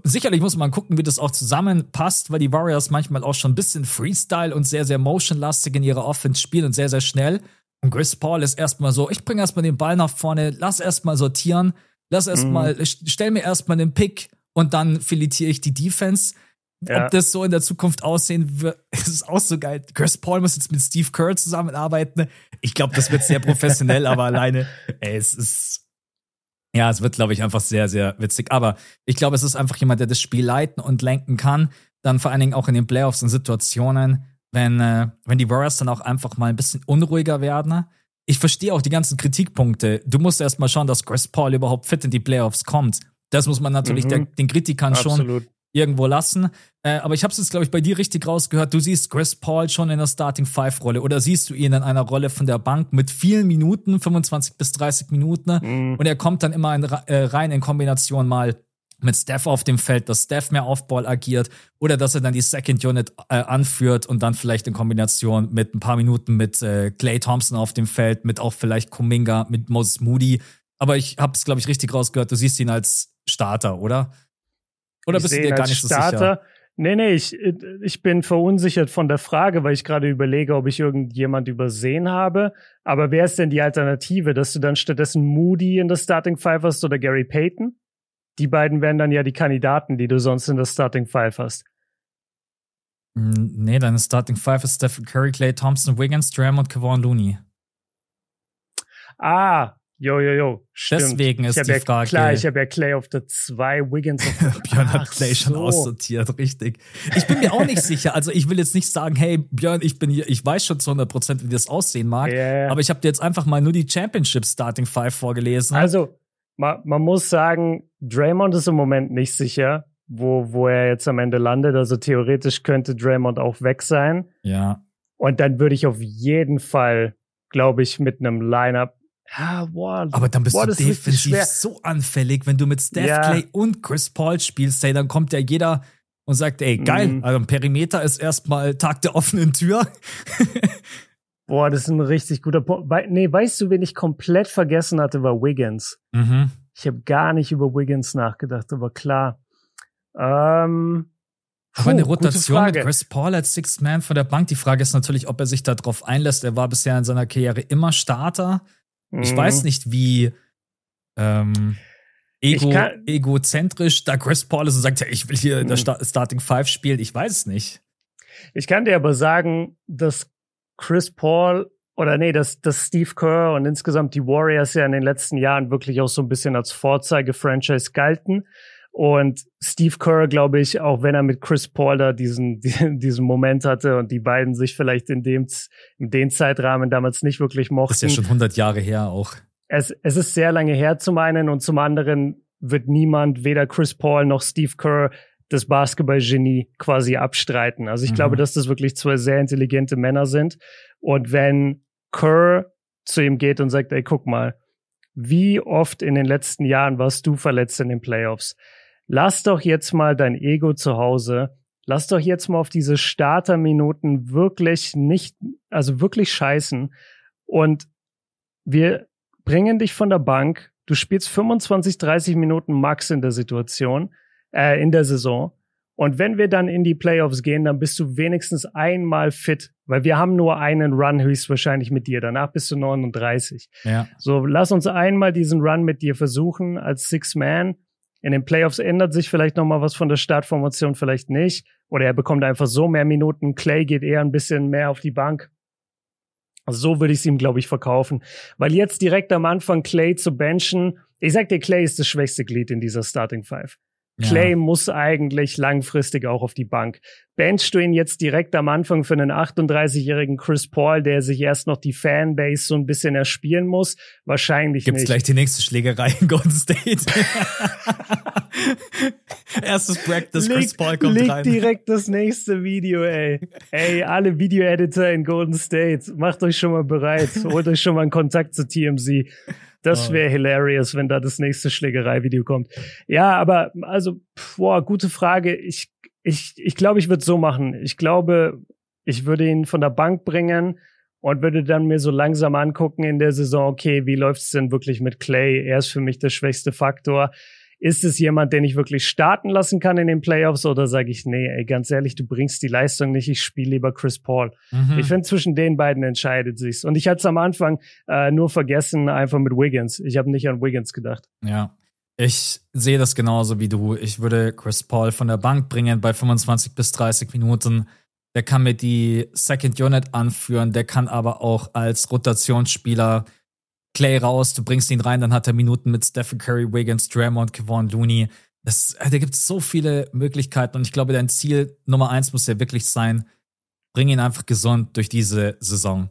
Sicherlich muss man gucken, wie das auch zusammenpasst, weil die Warriors manchmal auch schon ein bisschen Freestyle und sehr, sehr motionlastig in ihrer Offense spielen und sehr, sehr schnell. Und Chris Paul ist erstmal so, ich bringe erstmal den Ball nach vorne, lass erstmal sortieren Lass erstmal, mhm. stell mir erstmal den Pick und dann filetiere ich die Defense. Ja. Ob das so in der Zukunft aussehen wird, ist auch so geil. Chris Paul muss jetzt mit Steve Kerr zusammenarbeiten. Ich glaube, das wird sehr professionell, aber alleine, ey, es ist, ja, es wird, glaube ich, einfach sehr, sehr witzig. Aber ich glaube, es ist einfach jemand, der das Spiel leiten und lenken kann. Dann vor allen Dingen auch in den Playoffs und Situationen, wenn, äh, wenn die Warriors dann auch einfach mal ein bisschen unruhiger werden ich verstehe auch die ganzen Kritikpunkte. Du musst erst mal schauen, dass Chris Paul überhaupt fit in die Playoffs kommt. Das muss man natürlich mhm. der, den Kritikern Absolut. schon irgendwo lassen. Äh, aber ich habe es jetzt, glaube ich, bei dir richtig rausgehört. Du siehst Chris Paul schon in der Starting Five Rolle oder siehst du ihn in einer Rolle von der Bank mit vielen Minuten, 25 bis 30 Minuten. Mhm. Und er kommt dann immer in, äh, rein in Kombination mal mit Steph auf dem Feld, dass Steph mehr Offball agiert oder dass er dann die Second Unit äh, anführt und dann vielleicht in Kombination mit ein paar Minuten mit äh, Clay Thompson auf dem Feld, mit auch vielleicht Kuminga, mit Moses Moody. Aber ich habe es, glaube ich, richtig rausgehört. Du siehst ihn als Starter, oder? Oder ich bist du dir gar nicht Starter. so sicher? Nee, nee, ich, ich bin verunsichert von der Frage, weil ich gerade überlege, ob ich irgendjemand übersehen habe. Aber wer ist denn die Alternative, dass du dann stattdessen Moody in der Starting Five hast oder Gary Payton? Die beiden wären dann ja die Kandidaten, die du sonst in der Starting Five hast. Hm, nee, deine Starting Five ist Stephen Curry, Clay Thompson, Wiggins, Dram und Kevon Looney. Ah, jo, jo, jo. Stimmt. Deswegen ist die ja, Frage. Klar, ich habe ja Clay auf der 2, Wiggins auf der Björn hat Clay so. schon aussortiert, richtig. Ich bin mir auch nicht sicher. Also ich will jetzt nicht sagen, hey Björn, ich bin hier, ich weiß schon zu 100 Prozent, wie das aussehen mag. Yeah. Aber ich habe dir jetzt einfach mal nur die Championship Starting Five vorgelesen. Also man, man muss sagen, Draymond ist im Moment nicht sicher, wo, wo er jetzt am Ende landet. Also theoretisch könnte Draymond auch weg sein. Ja. Und dann würde ich auf jeden Fall, glaube ich, mit einem Lineup ja, boah, aber dann bist boah, du defensiv so anfällig, wenn du mit Steph ja. Clay und Chris Paul spielst, ey, dann kommt ja jeder, und sagt, ey, geil, mhm. also ein Perimeter ist erstmal Tag der offenen Tür. Boah, das ist ein richtig guter Punkt. Nee, weißt du, wen ich komplett vergessen hatte, war Wiggins. Mhm. Ich habe gar nicht über Wiggins nachgedacht, aber klar. Ähm, aber eine Rotation mit Chris Paul als Sixth Man von der Bank. Die Frage ist natürlich, ob er sich darauf einlässt. Er war bisher in seiner Karriere immer Starter. Mhm. Ich weiß nicht, wie ähm, ego, egozentrisch da Chris Paul ist und sagt, ja, ich will hier in der mhm. Starting Five spielen. Ich weiß es nicht. Ich kann dir aber sagen, dass Chris Paul oder nee, dass, dass Steve Kerr und insgesamt die Warriors ja in den letzten Jahren wirklich auch so ein bisschen als Vorzeige-Franchise galten. Und Steve Kerr, glaube ich, auch wenn er mit Chris Paul da diesen, diesen Moment hatte und die beiden sich vielleicht in dem, in dem Zeitrahmen damals nicht wirklich mochten. Das ist ja schon 100 Jahre her auch. Es, es ist sehr lange her zum einen und zum anderen wird niemand, weder Chris Paul noch Steve Kerr, das Basketballgenie quasi abstreiten. Also ich mhm. glaube, dass das wirklich zwei sehr intelligente Männer sind. Und wenn Kerr zu ihm geht und sagt, ey, guck mal, wie oft in den letzten Jahren warst du verletzt in den Playoffs? lass doch jetzt mal dein Ego zu Hause, lass doch jetzt mal auf diese Starterminuten wirklich nicht, also wirklich scheißen und wir bringen dich von der Bank, du spielst 25, 30 Minuten max in der Situation, äh, in der Saison und wenn wir dann in die Playoffs gehen, dann bist du wenigstens einmal fit, weil wir haben nur einen Run höchstwahrscheinlich mit dir. Danach bist du 39. Ja. So, lass uns einmal diesen Run mit dir versuchen als Six Man in den Playoffs ändert sich vielleicht nochmal was von der Startformation, vielleicht nicht. Oder er bekommt einfach so mehr Minuten. Clay geht eher ein bisschen mehr auf die Bank. so würde ich es ihm, glaube ich, verkaufen. Weil jetzt direkt am Anfang Clay zu benchen, ich sag dir, Clay ist das schwächste Glied in dieser Starting Five. Clay ja. muss eigentlich langfristig auch auf die Bank. Benchst du ihn jetzt direkt am Anfang für einen 38-jährigen Chris Paul, der sich erst noch die Fanbase so ein bisschen erspielen muss? Wahrscheinlich Gibt's nicht. Gibt's gleich die nächste Schlägerei in Golden State. Erstes Practice, Chris Paul kommt leg rein. direkt das nächste Video, ey. Ey, alle Video-Editor in Golden State, macht euch schon mal bereit. Holt euch schon mal einen Kontakt zu TMZ. Das wäre hilarious, wenn da das nächste Schlägerei-Video kommt. Ja, aber also, boah, gute Frage. Ich, ich, ich glaube, ich würde so machen. Ich glaube, ich würde ihn von der Bank bringen und würde dann mir so langsam angucken in der Saison, okay, wie läuft's denn wirklich mit Clay? Er ist für mich der schwächste Faktor. Ist es jemand, den ich wirklich starten lassen kann in den Playoffs oder sage ich, nee, ey, ganz ehrlich, du bringst die Leistung nicht, ich spiele lieber Chris Paul. Mhm. Ich finde, zwischen den beiden entscheidet sich's. Und ich hatte es am Anfang äh, nur vergessen, einfach mit Wiggins. Ich habe nicht an Wiggins gedacht. Ja. Ich sehe das genauso wie du. Ich würde Chris Paul von der Bank bringen bei 25 bis 30 Minuten. Der kann mir die Second Unit anführen, der kann aber auch als Rotationsspieler Clay raus, du bringst ihn rein, dann hat er Minuten mit Stephen Curry, Wiggins, Draymond, Kevon Looney. Das, äh, da gibt es so viele Möglichkeiten und ich glaube, dein Ziel Nummer eins muss ja wirklich sein, bring ihn einfach gesund durch diese Saison.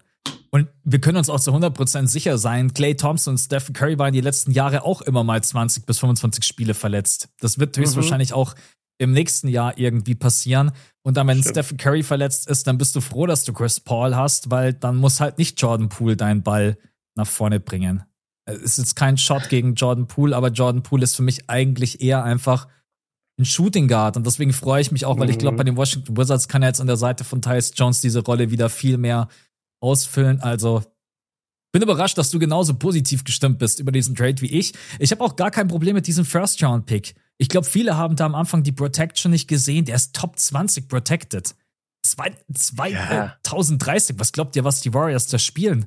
Und wir können uns auch zu 100% sicher sein, Clay Thompson und Stephen Curry waren die letzten Jahre auch immer mal 20 bis 25 Spiele verletzt. Das wird höchstwahrscheinlich mhm. auch im nächsten Jahr irgendwie passieren. Und dann, wenn Stimmt. Stephen Curry verletzt ist, dann bist du froh, dass du Chris Paul hast, weil dann muss halt nicht Jordan Poole deinen Ball nach vorne bringen. Es ist jetzt kein Shot gegen Jordan Poole, aber Jordan Poole ist für mich eigentlich eher einfach ein Shooting Guard und deswegen freue ich mich auch, weil ich glaube, mhm. bei den Washington Wizards kann er jetzt an der Seite von Tyus Jones diese Rolle wieder viel mehr ausfüllen. Also bin überrascht, dass du genauso positiv gestimmt bist über diesen Trade wie ich. Ich habe auch gar kein Problem mit diesem First Round Pick. Ich glaube, viele haben da am Anfang die Protection nicht gesehen. Der ist Top 20 protected. 2030. Ja. Was glaubt ihr, was die Warriors da spielen?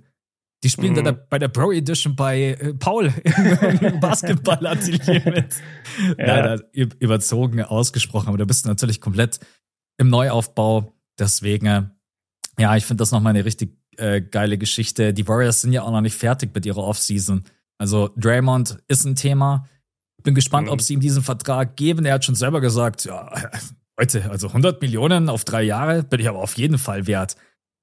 Die spielen mhm. da bei der Pro Edition bei äh, Paul im Basketballatelier mit. ja. Leider überzogen ausgesprochen, aber da bist du natürlich komplett im Neuaufbau. Deswegen, äh, ja, ich finde das nochmal eine richtig äh, geile Geschichte. Die Warriors sind ja auch noch nicht fertig mit ihrer Offseason. Also Draymond ist ein Thema. Bin gespannt, mhm. ob sie ihm diesen Vertrag geben. Er hat schon selber gesagt, ja, Leute, also 100 Millionen auf drei Jahre bin ich aber auf jeden Fall wert.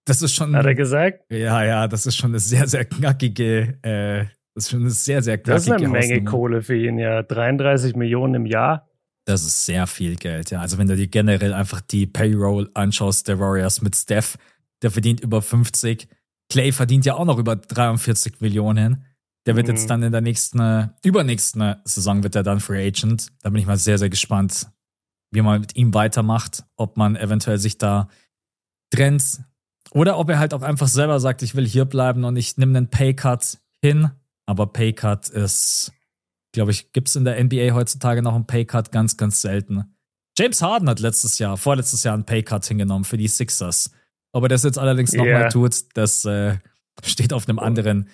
Das ist schon. Hat er gesagt? Ja, ja, das ist schon eine sehr, sehr knackige, äh, das ist schon eine sehr, sehr knackige Das ist eine Menge Hausnummer. Kohle für ihn, ja. 33 Millionen im Jahr. Das ist sehr viel Geld, ja. Also wenn du dir generell einfach die Payroll anschaust der Warriors mit Steph, der verdient über 50. Clay verdient ja auch noch über 43 Millionen. Der wird mhm. jetzt dann in der nächsten, übernächsten Saison wird er dann Free Agent. Da bin ich mal sehr, sehr gespannt, wie man mit ihm weitermacht, ob man eventuell sich da trennt oder ob er halt auch einfach selber sagt, ich will hier bleiben und ich nehme einen Paycut hin. Aber Paycut ist, glaube ich, gibt es in der NBA heutzutage noch einen Paycut ganz, ganz selten. James Harden hat letztes Jahr, vorletztes Jahr einen Paycut hingenommen für die Sixers. Ob er das jetzt allerdings nochmal yeah. tut, das äh, steht auf einem anderen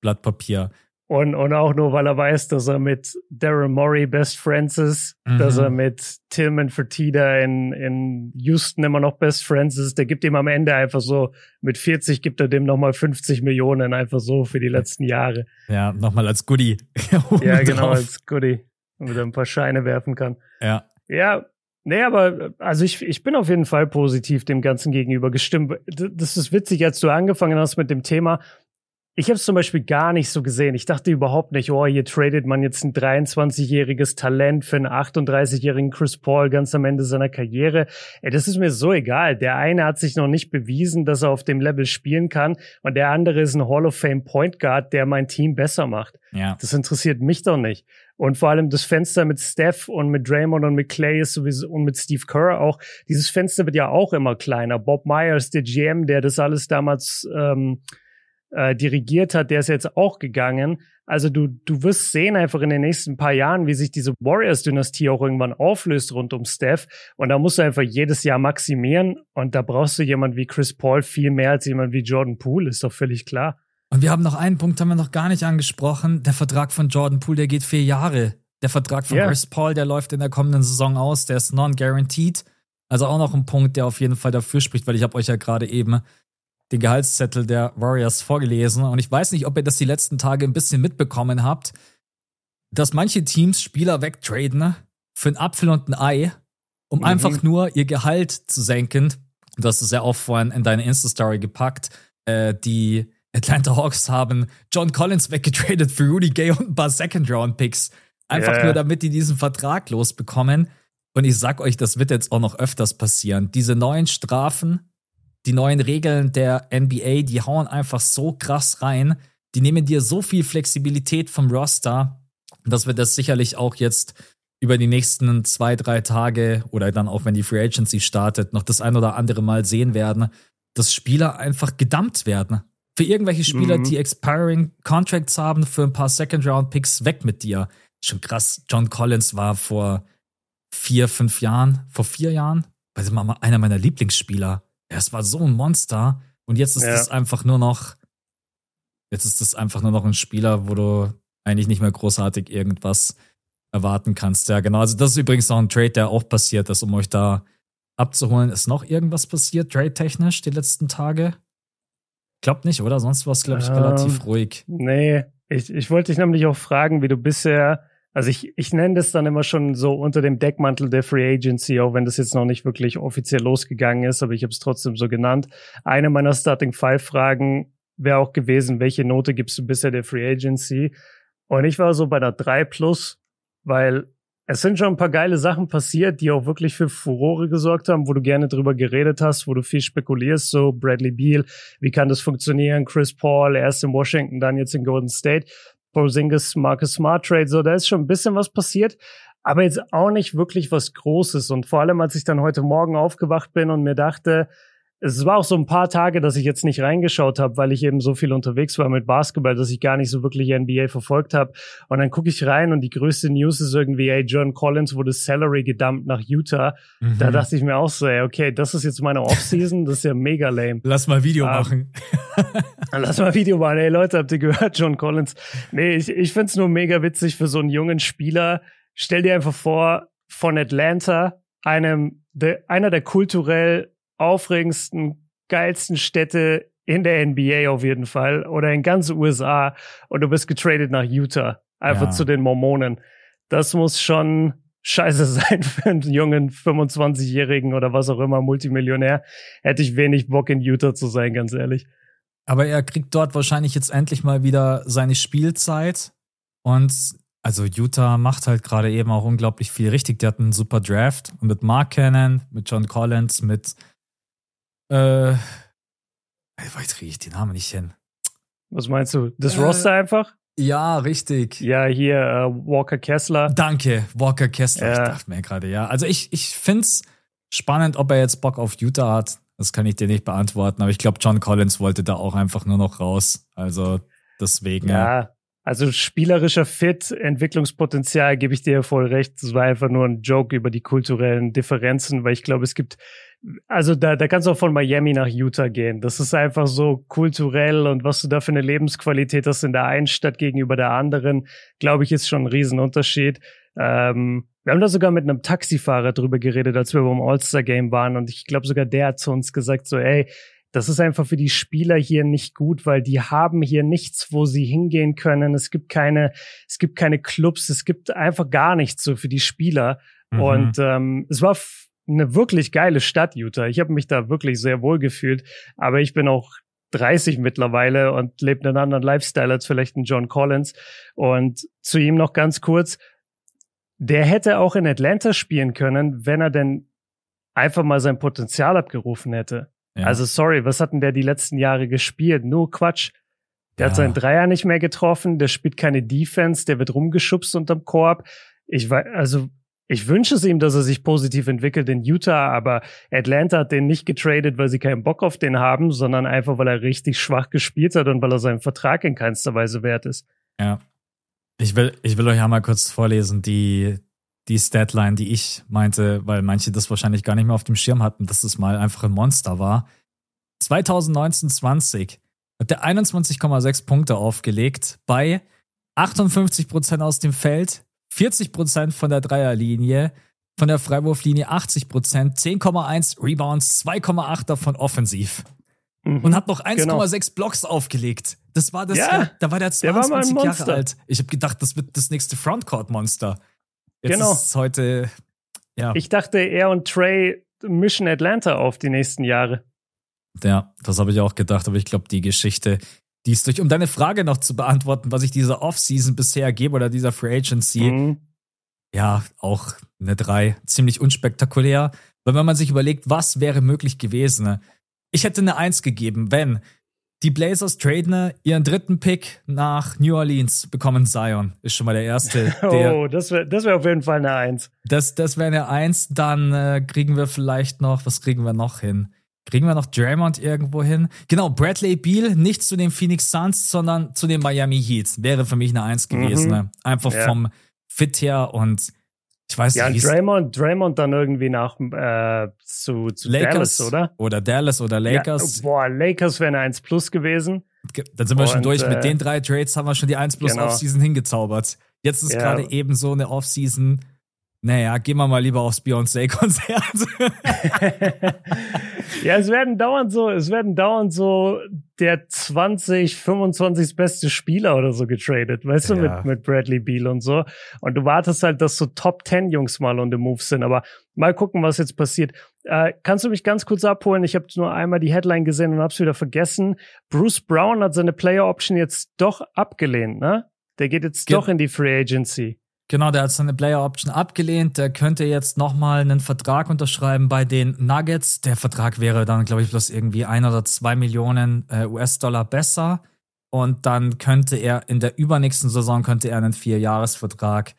Blatt Papier. Und, und auch nur, weil er weiß, dass er mit Daryl Morey Best Friends ist, mhm. dass er mit Tillman Fertitta in, in Houston immer noch Best Friends ist. Der gibt ihm am Ende einfach so, mit 40 gibt er dem nochmal 50 Millionen einfach so für die letzten Jahre. Ja, nochmal als Goodie. ja, genau, als Goodie. Damit er ein paar Scheine werfen kann. Ja. Ja, Nee, aber also ich, ich bin auf jeden Fall positiv dem Ganzen gegenüber gestimmt. Das ist witzig, als du angefangen hast mit dem Thema. Ich habe es zum Beispiel gar nicht so gesehen. Ich dachte überhaupt nicht, oh, hier tradet man jetzt ein 23-jähriges Talent für einen 38-jährigen Chris Paul ganz am Ende seiner Karriere. Ey, das ist mir so egal. Der eine hat sich noch nicht bewiesen, dass er auf dem Level spielen kann und der andere ist ein Hall of Fame Point Guard, der mein Team besser macht. Ja. Das interessiert mich doch nicht. Und vor allem das Fenster mit Steph und mit Draymond und mit Clay ist sowieso und mit Steve Kerr auch. Dieses Fenster wird ja auch immer kleiner. Bob Myers, der GM, der das alles damals ähm, äh, dirigiert hat, der ist jetzt auch gegangen. Also du, du wirst sehen einfach in den nächsten paar Jahren, wie sich diese Warriors-Dynastie auch irgendwann auflöst rund um Steph. Und da musst du einfach jedes Jahr maximieren. Und da brauchst du jemand wie Chris Paul viel mehr als jemand wie Jordan Poole, ist doch völlig klar. Und wir haben noch einen Punkt, haben wir noch gar nicht angesprochen. Der Vertrag von Jordan Poole, der geht vier Jahre. Der Vertrag von yeah. Chris Paul, der läuft in der kommenden Saison aus, der ist non-guaranteed. Also auch noch ein Punkt, der auf jeden Fall dafür spricht, weil ich habe euch ja gerade eben den Gehaltszettel der Warriors vorgelesen. Und ich weiß nicht, ob ihr das die letzten Tage ein bisschen mitbekommen habt, dass manche Teams Spieler wegtraden für einen Apfel und ein Ei, um mhm. einfach nur ihr Gehalt zu senken. Du hast es ja auch vorhin in deine Insta-Story gepackt. Äh, die Atlanta Hawks haben John Collins weggetradet für Rudy Gay und ein paar Second-Round-Picks. Einfach yeah. nur, damit die diesen Vertrag losbekommen. Und ich sag euch, das wird jetzt auch noch öfters passieren. Diese neuen Strafen die neuen Regeln der NBA, die hauen einfach so krass rein. Die nehmen dir so viel Flexibilität vom Roster, dass wir das sicherlich auch jetzt über die nächsten zwei, drei Tage oder dann auch, wenn die Free Agency startet, noch das ein oder andere Mal sehen werden, dass Spieler einfach gedumpt werden. Für irgendwelche Spieler, mhm. die expiring Contracts haben, für ein paar Second-Round-Picks weg mit dir. Schon krass. John Collins war vor vier, fünf Jahren, vor vier Jahren, weiß ich mal, einer meiner Lieblingsspieler es war so ein Monster. Und jetzt ist es ja. einfach nur noch, jetzt ist es einfach nur noch ein Spieler, wo du eigentlich nicht mehr großartig irgendwas erwarten kannst. Ja, genau. Also das ist übrigens noch ein Trade, der auch passiert ist, um euch da abzuholen. Ist noch irgendwas passiert, trade-technisch, die letzten Tage? Glaubt nicht, oder? Sonst war es, glaube ich, ähm, relativ ruhig. Nee, ich, ich wollte dich nämlich auch fragen, wie du bisher also ich, ich nenne das dann immer schon so unter dem Deckmantel der Free Agency, auch wenn das jetzt noch nicht wirklich offiziell losgegangen ist, aber ich habe es trotzdem so genannt. Eine meiner Starting Five Fragen wäre auch gewesen, welche Note gibst du bisher der Free Agency? Und ich war so bei der 3 plus, weil es sind schon ein paar geile Sachen passiert, die auch wirklich für Furore gesorgt haben, wo du gerne drüber geredet hast, wo du viel spekulierst, so Bradley Beal, wie kann das funktionieren? Chris Paul, erst in Washington, dann jetzt in Golden State. Porzingis, Marcus Smart Trade, so, da ist schon ein bisschen was passiert, aber jetzt auch nicht wirklich was Großes. Und vor allem, als ich dann heute Morgen aufgewacht bin und mir dachte, es war auch so ein paar Tage, dass ich jetzt nicht reingeschaut habe, weil ich eben so viel unterwegs war mit Basketball, dass ich gar nicht so wirklich NBA verfolgt habe. Und dann gucke ich rein und die größte News ist irgendwie, ey, John Collins wurde Salary gedumpt nach Utah. Mhm. Da dachte ich mir auch so, ey, okay, das ist jetzt meine Offseason, das ist ja mega lame. Lass mal Video um, ähm, machen. lass mal Video machen. Ey, Leute, habt ihr gehört, John Collins? Nee, ich, ich find's nur mega witzig für so einen jungen Spieler. Stell dir einfach vor, von Atlanta, einem, de, einer der kulturell aufregendsten, geilsten Städte in der NBA auf jeden Fall oder in ganz USA und du bist getradet nach Utah, einfach ja. zu den Mormonen. Das muss schon scheiße sein für einen jungen 25-Jährigen oder was auch immer, Multimillionär. Hätte ich wenig Bock in Utah zu sein, ganz ehrlich. Aber er kriegt dort wahrscheinlich jetzt endlich mal wieder seine Spielzeit und also Utah macht halt gerade eben auch unglaublich viel richtig. Die hatten einen super Draft und mit Mark Cannon, mit John Collins, mit äh, jetzt kriege ich den Namen nicht hin. Was meinst du? Das äh, Roster einfach? Ja, richtig. Ja, hier äh, Walker Kessler. Danke, Walker Kessler. Ja. Ich dachte mir gerade, ja. Also ich, ich finde es spannend, ob er jetzt Bock auf Utah hat. Das kann ich dir nicht beantworten, aber ich glaube, John Collins wollte da auch einfach nur noch raus. Also deswegen. Ja, also spielerischer Fit, Entwicklungspotenzial, gebe ich dir voll recht. Das war einfach nur ein Joke über die kulturellen Differenzen, weil ich glaube, es gibt, also da, da kannst du auch von Miami nach Utah gehen. Das ist einfach so kulturell und was du da für eine Lebensqualität hast in der einen Stadt gegenüber der anderen, glaube ich, ist schon ein Riesenunterschied. Ähm, wir haben da sogar mit einem Taxifahrer drüber geredet, als wir beim All-Star-Game waren. Und ich glaube, sogar der hat zu uns gesagt, so, ey, das ist einfach für die Spieler hier nicht gut, weil die haben hier nichts, wo sie hingehen können. Es gibt keine, es gibt keine Clubs, es gibt einfach gar nichts so für die Spieler. Mhm. Und ähm, es war eine wirklich geile Stadt, Utah. Ich habe mich da wirklich sehr wohl gefühlt. Aber ich bin auch 30 mittlerweile und lebe einen anderen Lifestyle als vielleicht ein John Collins. Und zu ihm noch ganz kurz der hätte auch in Atlanta spielen können, wenn er denn einfach mal sein Potenzial abgerufen hätte. Ja. Also sorry, was hat denn der die letzten Jahre gespielt? Nur Quatsch. Der ja. hat seinen Dreier nicht mehr getroffen, der spielt keine Defense, der wird rumgeschubst unterm Korb. Ich weiß, also ich wünsche es ihm, dass er sich positiv entwickelt in Utah, aber Atlanta hat den nicht getradet, weil sie keinen Bock auf den haben, sondern einfach, weil er richtig schwach gespielt hat und weil er seinen Vertrag in keinster Weise wert ist. Ja, ich will, ich will euch ja mal kurz vorlesen, die, die Statline, die ich meinte, weil manche das wahrscheinlich gar nicht mehr auf dem Schirm hatten, dass es mal einfach ein Monster war. 2019-20 hat er 21,6 Punkte aufgelegt bei 58 Prozent aus dem Feld, 40 Prozent von der Dreierlinie, von der Freiwurflinie 80 Prozent, 10,1 Rebounds, 2,8 davon offensiv. Mhm, und hat noch 1,6 genau. Blocks aufgelegt. Das war das, ja, da war der 22 der war Jahre alt. Ich habe gedacht, das wird das nächste Frontcourt-Monster. Jetzt genau. ist heute, ja. Ich dachte, er und Trey mischen Atlanta auf die nächsten Jahre. Ja, das habe ich auch gedacht, aber ich glaube, die Geschichte, die ist durch, um deine Frage noch zu beantworten, was ich dieser Offseason bisher gebe oder dieser Free Agency, mhm. ja, auch eine 3, ziemlich unspektakulär. Weil wenn man sich überlegt, was wäre möglich gewesen, ne? Ich hätte eine Eins gegeben, wenn die Blazers traden ihren dritten Pick nach New Orleans, bekommen Zion. Ist schon mal der erste. Der, oh, das wäre das wär auf jeden Fall eine Eins. Das, das wäre eine Eins. Dann äh, kriegen wir vielleicht noch, was kriegen wir noch hin? Kriegen wir noch Draymond irgendwo hin? Genau, Bradley Beal, nicht zu den Phoenix Suns, sondern zu den Miami Heat. Wäre für mich eine Eins gewesen. Mhm. Ne? Einfach ja. vom Fit her und ich weiß ja, nicht. Ja, Draymond, Draymond dann irgendwie nach äh, zu, zu Lakers Dallas, oder? Oder Dallas oder Lakers. Ja, boah, Lakers wäre eine 1 Plus gewesen. Dann sind wir Und, schon durch. Äh, Mit den drei Trades haben wir schon die 1 Plus genau. Offseason hingezaubert. Jetzt ist ja. gerade eben so eine Offseason, naja, gehen wir mal lieber aufs Beyoncé-Konzert. ja, es werden dauernd so, es werden dauernd so der 20, 25 beste Spieler oder so getradet, weißt ja. du, mit, mit Bradley Beal und so. Und du wartest halt, dass so Top 10 Jungs mal on the move sind. Aber mal gucken, was jetzt passiert. Äh, kannst du mich ganz kurz abholen? Ich habe nur einmal die Headline gesehen und hab's wieder vergessen. Bruce Brown hat seine Player Option jetzt doch abgelehnt, ne? Der geht jetzt Ge doch in die Free Agency. Genau, der hat seine Player Option abgelehnt. Der könnte jetzt nochmal einen Vertrag unterschreiben bei den Nuggets. Der Vertrag wäre dann, glaube ich, bloß irgendwie ein oder zwei Millionen äh, US-Dollar besser. Und dann könnte er in der übernächsten Saison könnte er einen Vierjahresvertrag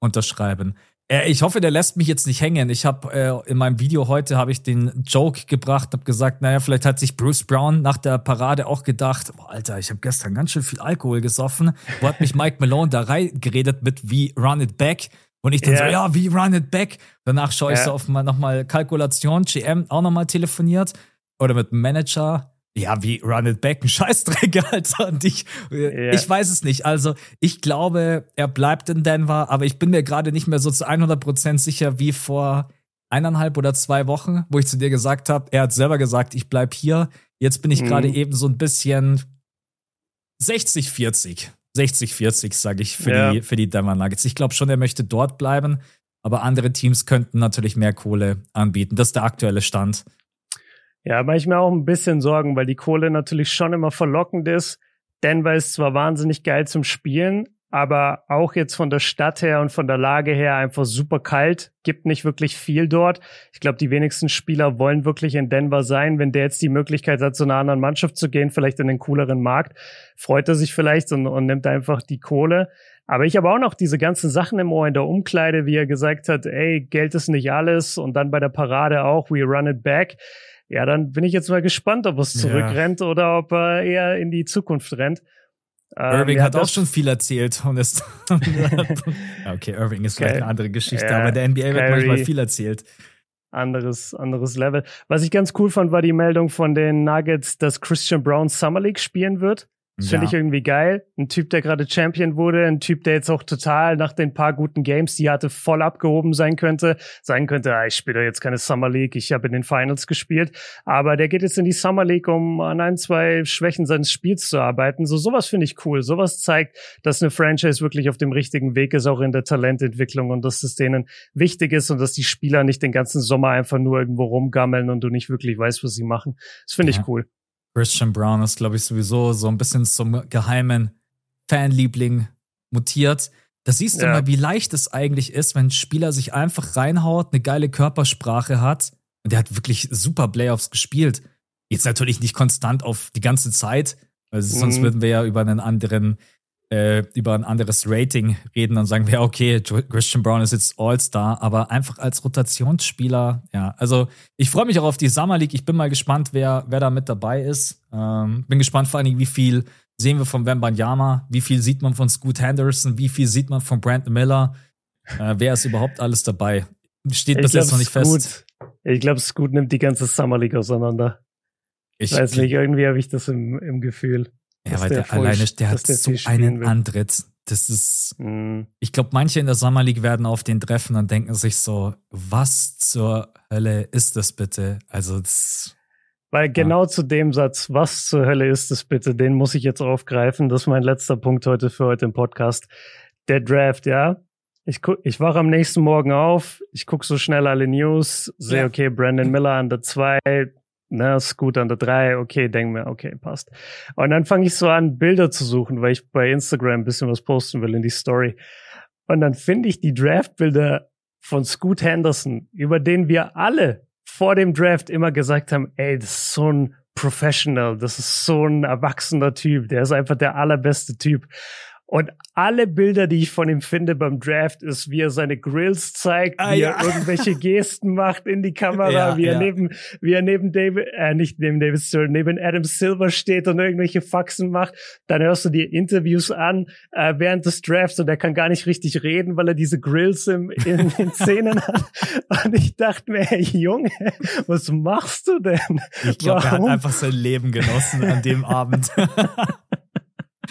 unterschreiben. Äh, ich hoffe, der lässt mich jetzt nicht hängen. Ich habe äh, in meinem Video heute habe ich den Joke gebracht, habe gesagt, naja, vielleicht hat sich Bruce Brown nach der Parade auch gedacht, oh, Alter, ich habe gestern ganz schön viel Alkohol gesoffen. Wo hat mich Mike Malone da reingeredet mit wie Run It Back? Und ich dann yeah. so, ja, wie Run It Back? Danach schaue ich yeah. so auf mal nochmal Kalkulation, GM auch nochmal telefoniert oder mit Manager ja, wie Run It Back, ein Scheißdreck, Alter. Und ich, yeah. ich weiß es nicht. Also, ich glaube, er bleibt in Denver, aber ich bin mir gerade nicht mehr so zu 100% sicher wie vor eineinhalb oder zwei Wochen, wo ich zu dir gesagt habe, er hat selber gesagt, ich bleib hier. Jetzt bin ich mhm. gerade eben so ein bisschen 60-40. 60-40, sage ich, für, ja. die, für die Denver Nuggets. Ich glaube schon, er möchte dort bleiben, aber andere Teams könnten natürlich mehr Kohle anbieten. Das ist der aktuelle Stand. Ja, mache ich mir auch ein bisschen Sorgen, weil die Kohle natürlich schon immer verlockend ist. Denver ist zwar wahnsinnig geil zum Spielen, aber auch jetzt von der Stadt her und von der Lage her einfach super kalt, gibt nicht wirklich viel dort. Ich glaube, die wenigsten Spieler wollen wirklich in Denver sein. Wenn der jetzt die Möglichkeit hat, zu einer anderen Mannschaft zu gehen, vielleicht in den cooleren Markt, freut er sich vielleicht und, und nimmt einfach die Kohle. Aber ich habe auch noch diese ganzen Sachen im Ohr in der Umkleide, wie er gesagt hat, ey, Geld ist nicht alles und dann bei der Parade auch, we run it back. Ja, dann bin ich jetzt mal gespannt, ob es zurückrennt ja. oder ob er eher in die Zukunft rennt. Ähm, Irving ja, hat auch schon viel erzählt und ist okay, Irving ist vielleicht eine andere Geschichte, ja, aber der NBA wird Kyrie, manchmal viel erzählt. Anderes, anderes Level. Was ich ganz cool fand, war die Meldung von den Nuggets, dass Christian Brown Summer League spielen wird. Das finde ich irgendwie geil. Ein Typ, der gerade Champion wurde, ein Typ, der jetzt auch total nach den paar guten Games, die er hatte, voll abgehoben sein könnte. Sein könnte, ah, ich spiele jetzt keine Summer League, ich habe in den Finals gespielt. Aber der geht jetzt in die Summer League, um an ein, zwei Schwächen seines Spiels zu arbeiten. So sowas finde ich cool. Sowas zeigt, dass eine Franchise wirklich auf dem richtigen Weg ist, auch in der Talententwicklung und dass es denen wichtig ist und dass die Spieler nicht den ganzen Sommer einfach nur irgendwo rumgammeln und du nicht wirklich weißt, was sie machen. Das finde ja. ich cool. Christian Brown ist, glaube ich, sowieso so ein bisschen zum geheimen Fanliebling mutiert. Da siehst du ja. mal, wie leicht es eigentlich ist, wenn ein Spieler sich einfach reinhaut, eine geile Körpersprache hat. Und der hat wirklich super Playoffs gespielt. Jetzt natürlich nicht konstant auf die ganze Zeit, also sonst mhm. würden wir ja über einen anderen äh, über ein anderes Rating reden, dann sagen wir, okay, Christian Brown ist jetzt All-Star, aber einfach als Rotationsspieler, ja. Also ich freue mich auch auf die Summer League. Ich bin mal gespannt, wer, wer da mit dabei ist. Ähm, bin gespannt vor allen Dingen, wie viel sehen wir von Wembanyama, wie viel sieht man von Scoot Henderson, wie viel sieht man von Brandon Miller. Äh, wer ist überhaupt alles dabei? Steht bis jetzt noch nicht fest. Ich glaube, Scoot nimmt die ganze Summer League auseinander. Ich weiß nicht, irgendwie habe ich das im, im Gefühl. Ja, weil der, der alleine, der hat der so einen will. Antritt. Das ist, mhm. ich glaube, manche in der Summer League werden auf den treffen und denken sich so, was zur Hölle ist das bitte? Also, das, weil genau ja. zu dem Satz, was zur Hölle ist das bitte, den muss ich jetzt aufgreifen. Das ist mein letzter Punkt heute für heute im Podcast. Der Draft, ja. Ich, guck, ich wache am nächsten Morgen auf, ich gucke so schnell alle News, sehe, ja. okay, Brandon Miller an der 2, ne, Scoot an der 3, okay, denk mir, okay, passt. Und dann fange ich so an, Bilder zu suchen, weil ich bei Instagram ein bisschen was posten will in die Story. Und dann finde ich die Draftbilder von Scoot Henderson, über den wir alle vor dem Draft immer gesagt haben, ey, das ist so ein Professional, das ist so ein erwachsener Typ, der ist einfach der allerbeste Typ. Und alle Bilder, die ich von ihm finde beim Draft, ist, wie er seine Grills zeigt, ah, wie ja. er irgendwelche Gesten macht in die Kamera, ja, wie er ja. neben, wie er neben David, äh, nicht neben David Stern, neben Adam Silver steht und irgendwelche Faxen macht. Dann hörst du dir Interviews an äh, während des Drafts und er kann gar nicht richtig reden, weil er diese Grills im, in den Szenen hat. Und ich dachte mir, hey Junge, was machst du denn? Ich glaube, er hat einfach sein Leben genossen an dem Abend.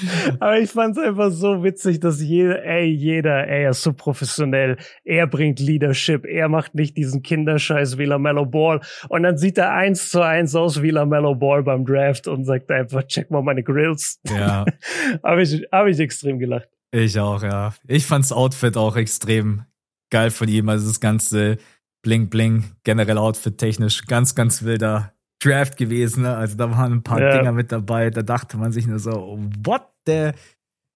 Aber ich fand es einfach so witzig, dass jeder, ey, jeder, ey, er ist so professionell. Er bringt Leadership. Er macht nicht diesen Kinderscheiß wie LaMelo Ball. Und dann sieht er eins zu eins aus wie LaMelo Ball beim Draft und sagt einfach, check mal meine Grills. Ja. habe ich, hab ich extrem gelacht. Ich auch, ja. Ich fand's Outfit auch extrem geil von ihm. Also das ganze Bling Bling, generell Outfit technisch, ganz, ganz wilder Draft gewesen. Ne? Also da waren ein paar ja. Dinger mit dabei. Da dachte man sich nur so, what the?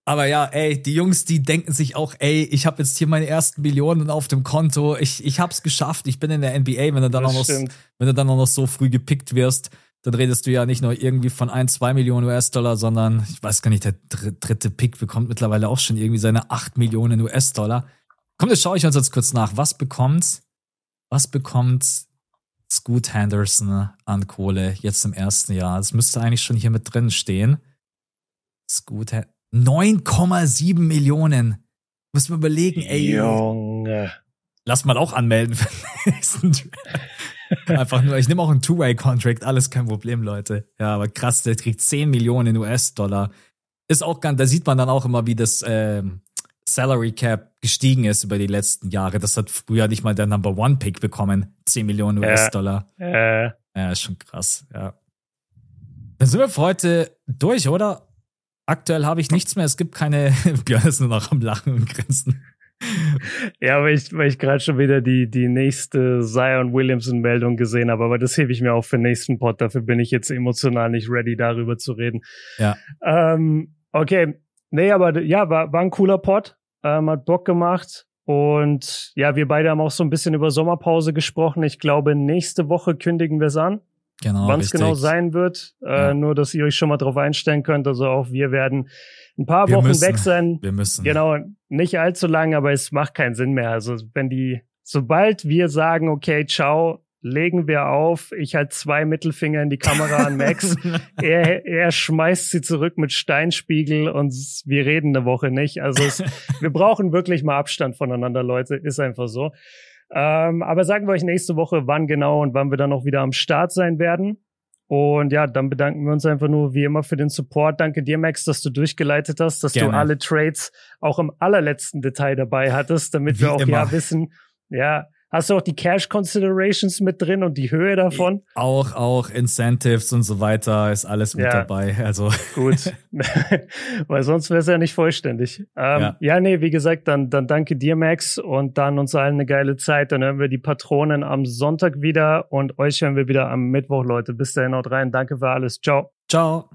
Aber ja, ey, die Jungs, die denken sich auch, ey, ich habe jetzt hier meine ersten Millionen auf dem Konto. Ich, ich hab's geschafft. Ich bin in der NBA. Wenn du dann auch noch, wenn du dann auch noch so früh gepickt wirst, dann redest du ja nicht nur irgendwie von ein, zwei Millionen US-Dollar, sondern ich weiß gar nicht, der dritte Pick bekommt mittlerweile auch schon irgendwie seine acht Millionen US-Dollar. Komm, das schaue ich uns jetzt kurz nach. Was bekommt, was bekommt Scoot Henderson an Kohle jetzt im ersten Jahr. Das müsste eigentlich schon hier mit drin stehen. Scoot 9,7 Millionen. Muss man überlegen, ey. Junge. Lass mal auch anmelden für den nächsten Einfach nur, ich nehme auch einen Two-Way-Contract, alles kein Problem, Leute. Ja, aber krass, der kriegt 10 Millionen US-Dollar. Ist auch ganz, da sieht man dann auch immer, wie das ähm, Salary Cap gestiegen ist über die letzten Jahre. Das hat früher nicht mal der Number One Pick bekommen. 10 Millionen US-Dollar. Äh, äh. Ja, ist schon krass, ja. Dann sind wir für heute durch, oder? Aktuell habe ich nichts mehr. Es gibt keine. Björn ist nur noch am Lachen und Grinsen. Ja, weil ich, weil ich gerade schon wieder die, die nächste Zion Williamson-Meldung gesehen habe, aber das hebe ich mir auch für den nächsten Pod. Dafür bin ich jetzt emotional nicht ready, darüber zu reden. Ja. Ähm, okay, Nee, aber ja, war, war ein cooler Pod. Ähm, hat Bock gemacht. Und ja, wir beide haben auch so ein bisschen über Sommerpause gesprochen. Ich glaube, nächste Woche kündigen wir es an. Genau. Wann es genau sein wird. Äh, ja. Nur, dass ihr euch schon mal drauf einstellen könnt. Also auch wir werden ein paar wir Wochen müssen. weg sein. Wir müssen. Genau, nicht allzu lang, aber es macht keinen Sinn mehr. Also wenn die, sobald wir sagen, okay, ciao, legen wir auf. Ich halt zwei Mittelfinger in die Kamera an Max. er, er schmeißt sie zurück mit Steinspiegel und wir reden eine Woche nicht. Also es, wir brauchen wirklich mal Abstand voneinander, Leute. Ist einfach so. Ähm, aber sagen wir euch nächste Woche, wann genau und wann wir dann auch wieder am Start sein werden. Und ja, dann bedanken wir uns einfach nur wie immer für den Support. Danke dir, Max, dass du durchgeleitet hast, dass Gerne. du alle Trades auch im allerletzten Detail dabei hattest, damit wie wir auch immer. ja wissen, ja, Hast du auch die Cash Considerations mit drin und die Höhe davon? Auch, auch Incentives und so weiter ist alles mit ja. dabei. Also gut, weil sonst wäre es ja nicht vollständig. Ähm, ja. ja, nee, wie gesagt, dann, dann danke dir, Max, und dann uns allen eine geile Zeit. Dann hören wir die Patronen am Sonntag wieder und euch hören wir wieder am Mittwoch, Leute. Bis dahin, haut rein. Danke für alles. Ciao. Ciao.